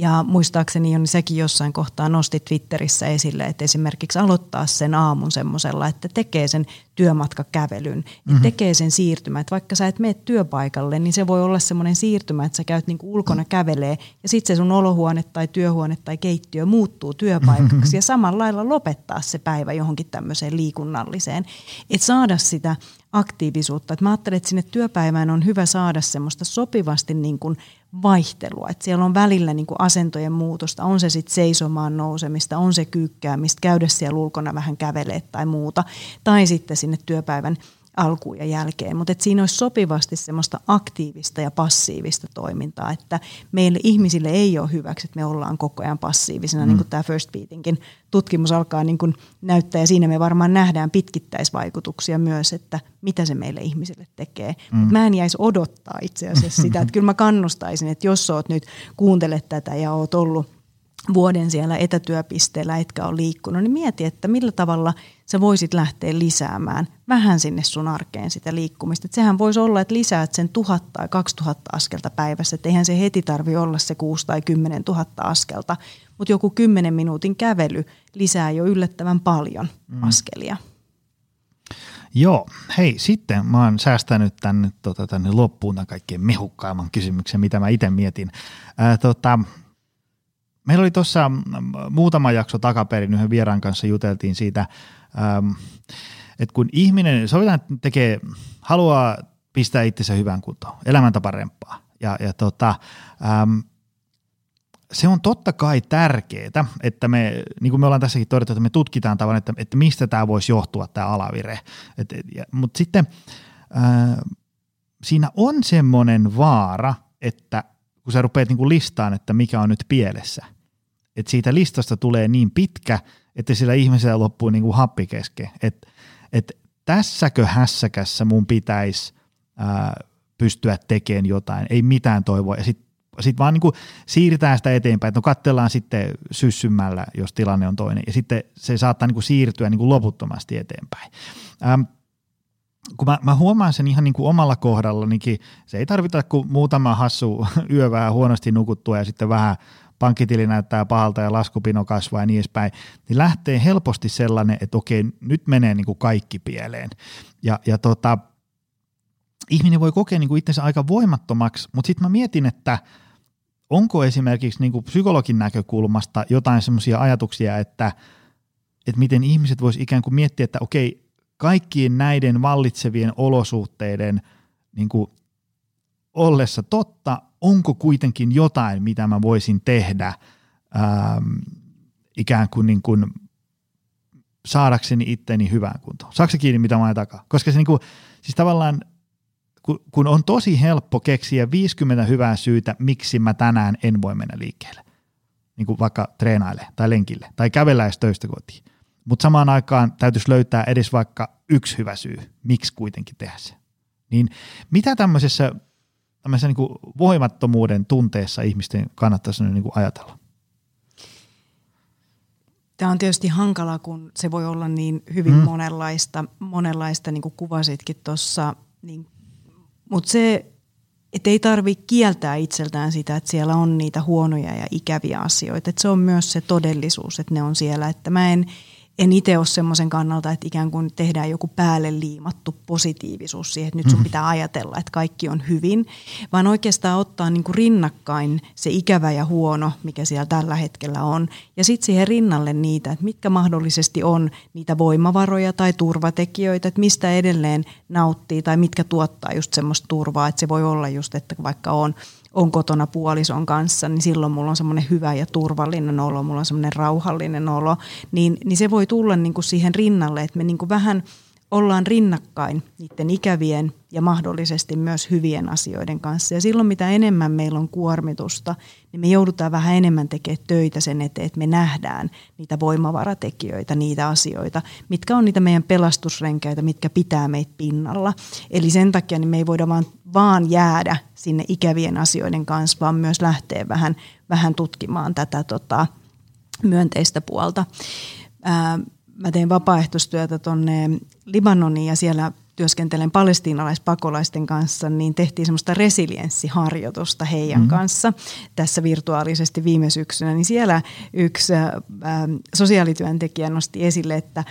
Ja muistaakseni Joni, sekin jossain kohtaa nosti Twitterissä esille, että esimerkiksi aloittaa sen aamun semmoisella, että tekee sen työmatkakävelyn, mm-hmm. että tekee sen siirtymän. Että vaikka sä et mene työpaikalle, niin se voi olla semmoinen siirtymä, että sä käyt niinku ulkona kävelee ja sitten se sun olohuone tai työhuone tai keittiö muuttuu työpaikaksi mm-hmm. ja samalla lailla lopettaa se päivä johonkin tämmöiseen liikunnalliseen. Että saada sitä aktiivisuutta. Et mä ajattelen, että sinne työpäivään on hyvä saada semmoista sopivasti niin kuin vaihtelua. Että siellä on välillä niin kuin asentojen muutosta, on se sitten seisomaan nousemista, on se kyykkäämistä, käydä siellä ulkona vähän kävelee tai muuta. Tai sitten sinne työpäivän alkuun ja jälkeen, mutta siinä olisi sopivasti semmoista aktiivista ja passiivista toimintaa, että meille ihmisille ei ole hyväksi, että me ollaan koko ajan passiivisena, mm. niin kuin tämä First Beatinkin tutkimus alkaa niin kuin näyttää, ja siinä me varmaan nähdään pitkittäisvaikutuksia myös, että mitä se meille ihmisille tekee. Mm. Mut mä en jäisi odottaa itse asiassa [laughs] sitä, että kyllä mä kannustaisin, että jos oot nyt, kuuntelet tätä ja oot ollut vuoden siellä etätyöpisteellä etkä ole liikkunut, niin mieti, että millä tavalla sä voisit lähteä lisäämään vähän sinne sun arkeen sitä liikkumista. Et sehän voisi olla, että lisäät sen tuhat tai kaksi tuhatta askelta päivässä, että eihän se heti tarvi olla se kuusi tai kymmenen tuhatta askelta, mutta joku kymmenen minuutin kävely lisää jo yllättävän paljon mm. askelia. Joo, hei sitten mä oon säästänyt tänne, tota, tänne loppuun tämän kaikkein mehukkaimman kysymyksen, mitä mä itse mietin. Ää, tota, Meillä oli tuossa mm, muutama jakso takaperin yhden vieraan kanssa juteltiin siitä, ähm, että kun ihminen, sovitaan, että tekee, haluaa pistää itsensä hyvään kuntoon, elämäntapa remppaa. Ja, ja tota, ähm, se on totta kai tärkeää, että me, niin kuin me ollaan tässäkin todettu, että me tutkitaan tavan, että, että mistä tämä voisi johtua, tämä alavire. Et, ja, mutta sitten äh, siinä on semmoinen vaara, että kun sä rupeat niin listaan, että mikä on nyt pielessä – että siitä listasta tulee niin pitkä, että sillä ihmisellä loppuu niin kuin happi kesken. Että et tässäkö hässäkässä mun pitäisi pystyä tekemään jotain, ei mitään toivoa. Ja sitten sit vaan niin kuin siirretään sitä eteenpäin, että no katsellaan sitten syssymällä, jos tilanne on toinen. Ja sitten se saattaa niin kuin siirtyä niin kuin loputtomasti eteenpäin. Ähm, kun mä, mä huomaan sen ihan niin kuin omalla kohdalla, niin se ei tarvita kuin muutama hassu [laughs] yö vähän huonosti nukuttua ja sitten vähän pankkitili näyttää pahalta ja laskupino kasvaa ja niin edespäin, niin lähtee helposti sellainen, että okei, nyt menee niin kuin kaikki pieleen. Ja, ja tota, ihminen voi kokea niin kuin itsensä aika voimattomaksi, mutta sitten mä mietin, että onko esimerkiksi niin kuin psykologin näkökulmasta jotain semmoisia ajatuksia, että, että miten ihmiset vois ikään kuin miettiä, että okei, kaikkien näiden vallitsevien olosuhteiden niin kuin ollessa totta, onko kuitenkin jotain, mitä mä voisin tehdä ähm, ikään kuin, niin kuin saadakseni itteni hyvään kuntoon. Saako kiinni, mitä mä takaa? Koska se niin kuin, siis tavallaan, kun, on tosi helppo keksiä 50 hyvää syytä, miksi mä tänään en voi mennä liikkeelle, niin kuin vaikka treenaille tai lenkille tai kävellä töistä kotiin. Mutta samaan aikaan täytyisi löytää edes vaikka yksi hyvä syy, miksi kuitenkin tehdä se. Niin mitä tämmöisessä tämmöisen niin kuin voimattomuuden tunteessa ihmisten kannattaisi niin kuin ajatella? Tämä on tietysti hankala, kun se voi olla niin hyvin mm. monenlaista, monenlaista niin kuin kuvasitkin tuossa. Niin, mutta se, että ei tarvitse kieltää itseltään sitä, että siellä on niitä huonoja ja ikäviä asioita. Että se on myös se todellisuus, että ne on siellä. Että mä en, en itse ole semmoisen kannalta, että ikään kuin tehdään joku päälle liimattu positiivisuus siihen, että nyt sun mm. pitää ajatella, että kaikki on hyvin, vaan oikeastaan ottaa niin kuin rinnakkain se ikävä ja huono, mikä siellä tällä hetkellä on, ja sitten siihen rinnalle niitä, että mitkä mahdollisesti on niitä voimavaroja tai turvatekijöitä, että mistä edelleen nauttii tai mitkä tuottaa just semmoista turvaa, että se voi olla just, että vaikka on – on kotona puolison kanssa, niin silloin mulla on semmoinen hyvä ja turvallinen olo, mulla on semmoinen rauhallinen olo, niin, niin se voi tulla niin kuin siihen rinnalle, että me niin kuin vähän ollaan rinnakkain niiden ikävien ja mahdollisesti myös hyvien asioiden kanssa. Ja silloin mitä enemmän meillä on kuormitusta, niin me joudutaan vähän enemmän tekemään töitä sen eteen, että me nähdään niitä voimavaratekijöitä, niitä asioita, mitkä on niitä meidän pelastusrenkäitä, mitkä pitää meitä pinnalla. Eli sen takia niin me ei voida vaan vaan jäädä sinne ikävien asioiden kanssa, vaan myös lähteä vähän, vähän tutkimaan tätä tota, myönteistä puolta. Ää, mä tein vapaaehtoistyötä tuonne Libanoniin ja siellä työskentelen palestiinalaispakolaisten kanssa, niin tehtiin semmoista resilienssiharjoitusta heidän mm. kanssa tässä virtuaalisesti viime syksynä. Niin siellä yksi äh, sosiaalityöntekijä nosti esille, että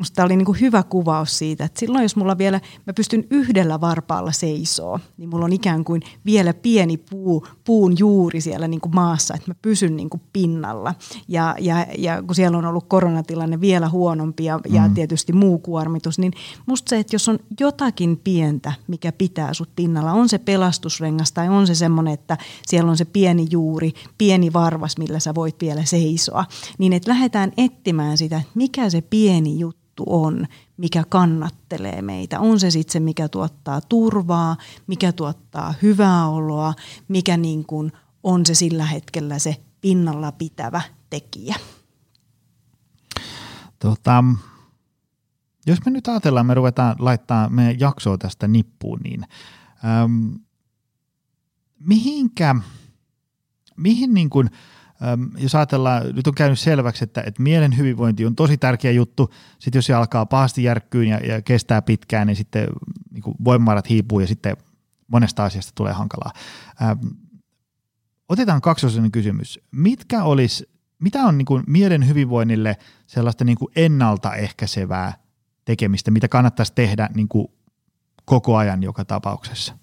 Musta tämä oli niin kuin hyvä kuvaus siitä, että silloin jos mulla vielä, mä pystyn yhdellä varpaalla seisoo, niin mulla on ikään kuin vielä pieni puu, puun juuri siellä niin kuin maassa, että mä pysyn niin kuin pinnalla. Ja, ja, ja kun siellä on ollut koronatilanne vielä huonompi ja, mm. ja tietysti muu kuormitus, niin musta se, että jos on jotakin pientä, mikä pitää sut pinnalla, on se pelastusrengas tai on se semmoinen, että siellä on se pieni juuri, pieni varvas, millä sä voit vielä seisoa, niin että lähdetään etsimään sitä, että mikä se pieni juttu juttu on, mikä kannattelee meitä. On se sitten se, mikä tuottaa turvaa, mikä tuottaa hyvää oloa, mikä niin kuin on se sillä hetkellä se pinnalla pitävä tekijä. Tota, jos me nyt ajatellaan, me ruvetaan laittaa meidän jaksoa tästä nippuun, niin äm, mihinkä, mihin niin kuin – jos ajatellaan, nyt on käynyt selväksi, että, että mielen hyvinvointi on tosi tärkeä juttu. Sitten jos se alkaa pahasti järkkyyn ja, ja kestää pitkään, niin sitten niin voimavarat hiipuu ja sitten monesta asiasta tulee hankalaa. Ähm, otetaan kaksosainen kysymys. Mitkä olisi, mitä on niin kuin mielen hyvinvoinnille sellaista niin kuin ennaltaehkäisevää tekemistä, mitä kannattaisi tehdä niin kuin koko ajan joka tapauksessa?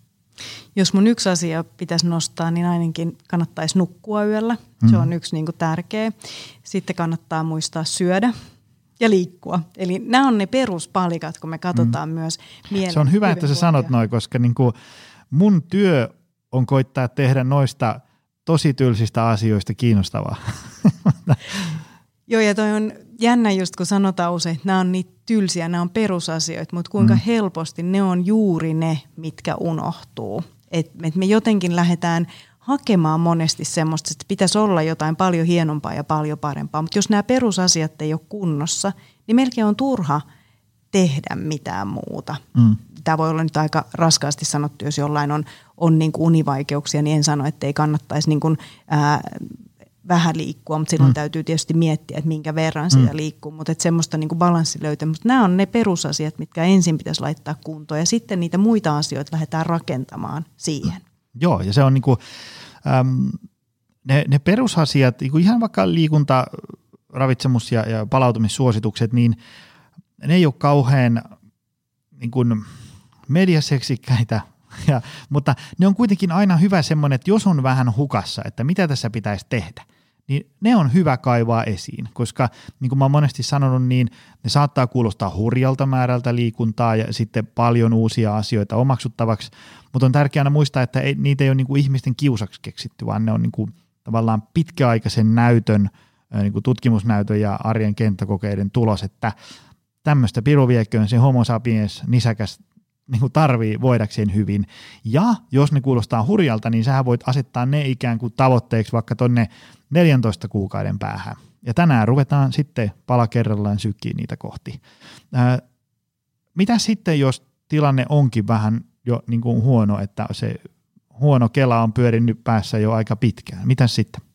Jos mun yksi asia pitäisi nostaa, niin ainakin kannattaisi nukkua yöllä. Mm. Se on yksi niin kuin tärkeä. Sitten kannattaa muistaa syödä ja liikkua. Eli nämä on ne peruspalikat, kun me katsotaan mm. myös mielen Se on hyvä, että sä sanot noin, koska niin kuin mun työ on koittaa tehdä noista tosi tylsistä asioista kiinnostavaa. [laughs] Joo, ja toi on jännä just kun sanotaan usein, että nämä on niitä tylsiä, nämä on perusasioita, mutta kuinka mm. helposti ne on juuri ne, mitkä unohtuu. Et, et me jotenkin lähdetään hakemaan monesti semmoista, että pitäisi olla jotain paljon hienompaa ja paljon parempaa. Mutta jos nämä perusasiat ei ole kunnossa, niin melkein on turha tehdä mitään muuta. Mm. Tämä voi olla nyt aika raskaasti sanottu, jos jollain on, on niin kuin univaikeuksia, niin en sano, että ei kannattaisi niin kuin, ää, vähän liikkua, mutta silloin mm. täytyy tietysti miettiä, että minkä verran sitä mm. liikkuu, mutta että semmoista niin balanssi löytää. Mutta nämä on ne perusasiat, mitkä ensin pitäisi laittaa kuntoon ja sitten niitä muita asioita lähdetään rakentamaan siihen. Joo, ja se on niin kuin, äm, ne, ne perusasiat, niin kuin ihan vaikka liikunta, ravitsemus ja, ja palautumissuositukset, niin ne ei ole kauhean niin kuin mediaseksikkäitä [laughs] ja, mutta ne on kuitenkin aina hyvä semmoinen, että jos on vähän hukassa, että mitä tässä pitäisi tehdä – niin ne on hyvä kaivaa esiin, koska niin kuin mä oon monesti sanonut, niin ne saattaa kuulostaa hurjalta määrältä liikuntaa ja sitten paljon uusia asioita omaksuttavaksi, mutta on tärkeää muistaa, että ei, niitä ei ole niin kuin ihmisten kiusaksi keksitty, vaan ne on niin kuin tavallaan pitkäaikaisen näytön, niin kuin tutkimusnäytön ja arjen kenttäkokeiden tulos, että tämmöistä piruviekköön se homo sapiens nisäkäs niin kuin tarvii voidakseen hyvin. Ja jos ne kuulostaa hurjalta, niin sähän voit asettaa ne ikään kuin tavoitteeksi vaikka tonne 14 kuukauden päähän. Ja tänään ruvetaan sitten pala kerrallaan sykkiin niitä kohti. Ää, mitä sitten, jos tilanne onkin vähän jo niin kuin huono, että se huono kela on pyörinyt päässä jo aika pitkään? Mitä sitten?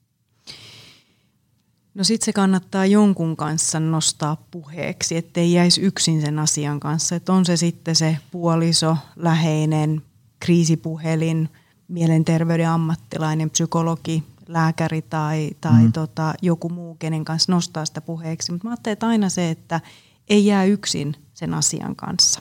No sitten se kannattaa jonkun kanssa nostaa puheeksi, ettei jäisi yksin sen asian kanssa. Että on se sitten se puoliso, läheinen, kriisipuhelin, mielenterveyden ammattilainen, psykologi, lääkäri tai, tai mm. tota, joku muu, kenen kanssa nostaa sitä puheeksi. Mutta mä ajattelen, että aina se, että ei jää yksin sen asian kanssa.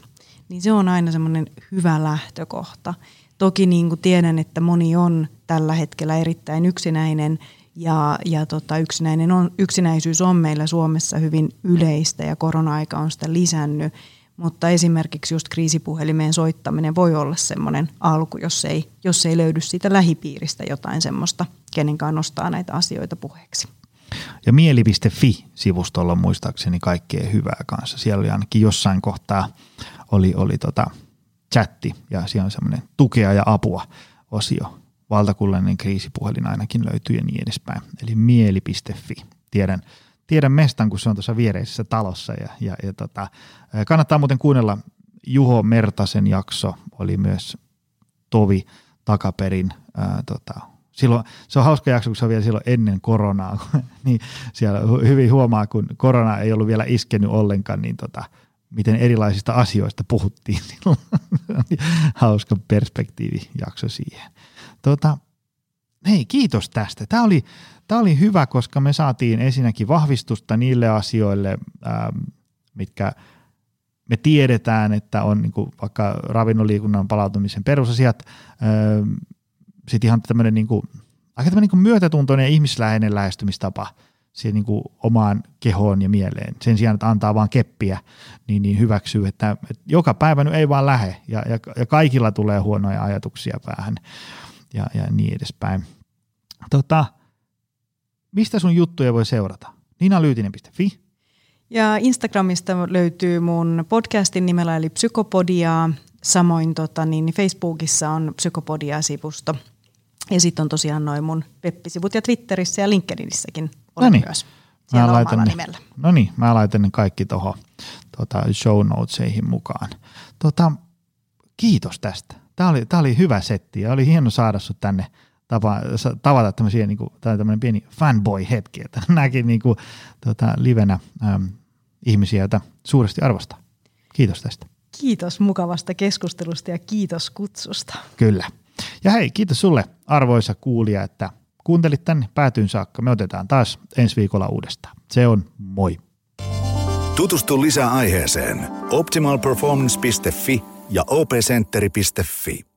Niin se on aina semmoinen hyvä lähtökohta. Toki niin kuin tiedän, että moni on tällä hetkellä erittäin yksinäinen – ja, ja tota, yksinäinen on, yksinäisyys on meillä Suomessa hyvin yleistä ja korona-aika on sitä lisännyt, mutta esimerkiksi just kriisipuhelimeen soittaminen voi olla semmoinen alku, jos ei, jos ei löydy siitä lähipiiristä jotain semmoista, kenenkaan nostaa näitä asioita puheeksi. Ja mieli.fi-sivustolla on muistaakseni kaikkea hyvää kanssa. Siellä oli ainakin jossain kohtaa oli, oli tota chatti ja siellä on semmoinen tukea ja apua osio valtakunnallinen kriisipuhelin ainakin löytyy ja niin edespäin. Eli mieli.fi. Tiedän, tiedän mestan, kun se on tuossa viereisessä talossa ja, ja, ja tota, kannattaa muuten kuunnella Juho Mertasen jakso, oli myös tovi takaperin. Ää, tota, silloin, se on hauska jakso, kun se on vielä silloin ennen koronaa, [laughs] niin siellä hyvin huomaa, kun korona ei ollut vielä iskenyt ollenkaan, niin tota, miten erilaisista asioista puhuttiin [laughs] silloin. hauska perspektiivijakso siihen. Tota, hei, kiitos tästä. Tämä oli, tämä oli hyvä, koska me saatiin ensinnäkin vahvistusta niille asioille, ähm, mitkä me tiedetään, että on niin kuin vaikka ravinnoliikunnan palautumisen perusasiat, ähm, sitten ihan tämmöinen niin kuin, aika tämmöinen niin kuin myötätuntoinen ja ihmisläheinen lähestymistapa siihen niin kuin omaan kehoon ja mieleen. Sen sijaan, että antaa vaan keppiä, niin, niin hyväksyy, että, että joka päivä nyt ei vaan lähe ja, ja, ja kaikilla tulee huonoja ajatuksia päähän ja, ja niin edespäin. Tota, mistä sun juttuja voi seurata? ninalyytinen.fi. Ja Instagramista löytyy mun podcastin nimellä eli Psykopodia. Samoin tota, niin Facebookissa on Psykopodia-sivusto. Ja sitten on tosiaan noin mun web-sivut ja Twitterissä ja LinkedInissäkin olen Noniin. myös siellä mä laitan ne, nimellä. No niin, mä laitan ne kaikki tuohon tota, show notesihin mukaan. Tota, kiitos tästä. Tämä oli, tämä oli hyvä setti ja oli hieno saada sut tänne tapa, tavata tämmöisiä, niin kuin, tai tämmöinen pieni fanboy-hetki, että [laughs] näkin niin kuin, tota, livenä äm, ihmisiä, joita suuresti arvostaa. Kiitos tästä. Kiitos mukavasta keskustelusta ja kiitos kutsusta. Kyllä. Ja hei, kiitos sulle arvoisa kuulija, että kuuntelit tänne päätyyn saakka. Me otetaan taas ensi viikolla uudestaan. Se on moi. Tutustu lisää aiheeseen optimalperformance.fi ja opcenteri.fi.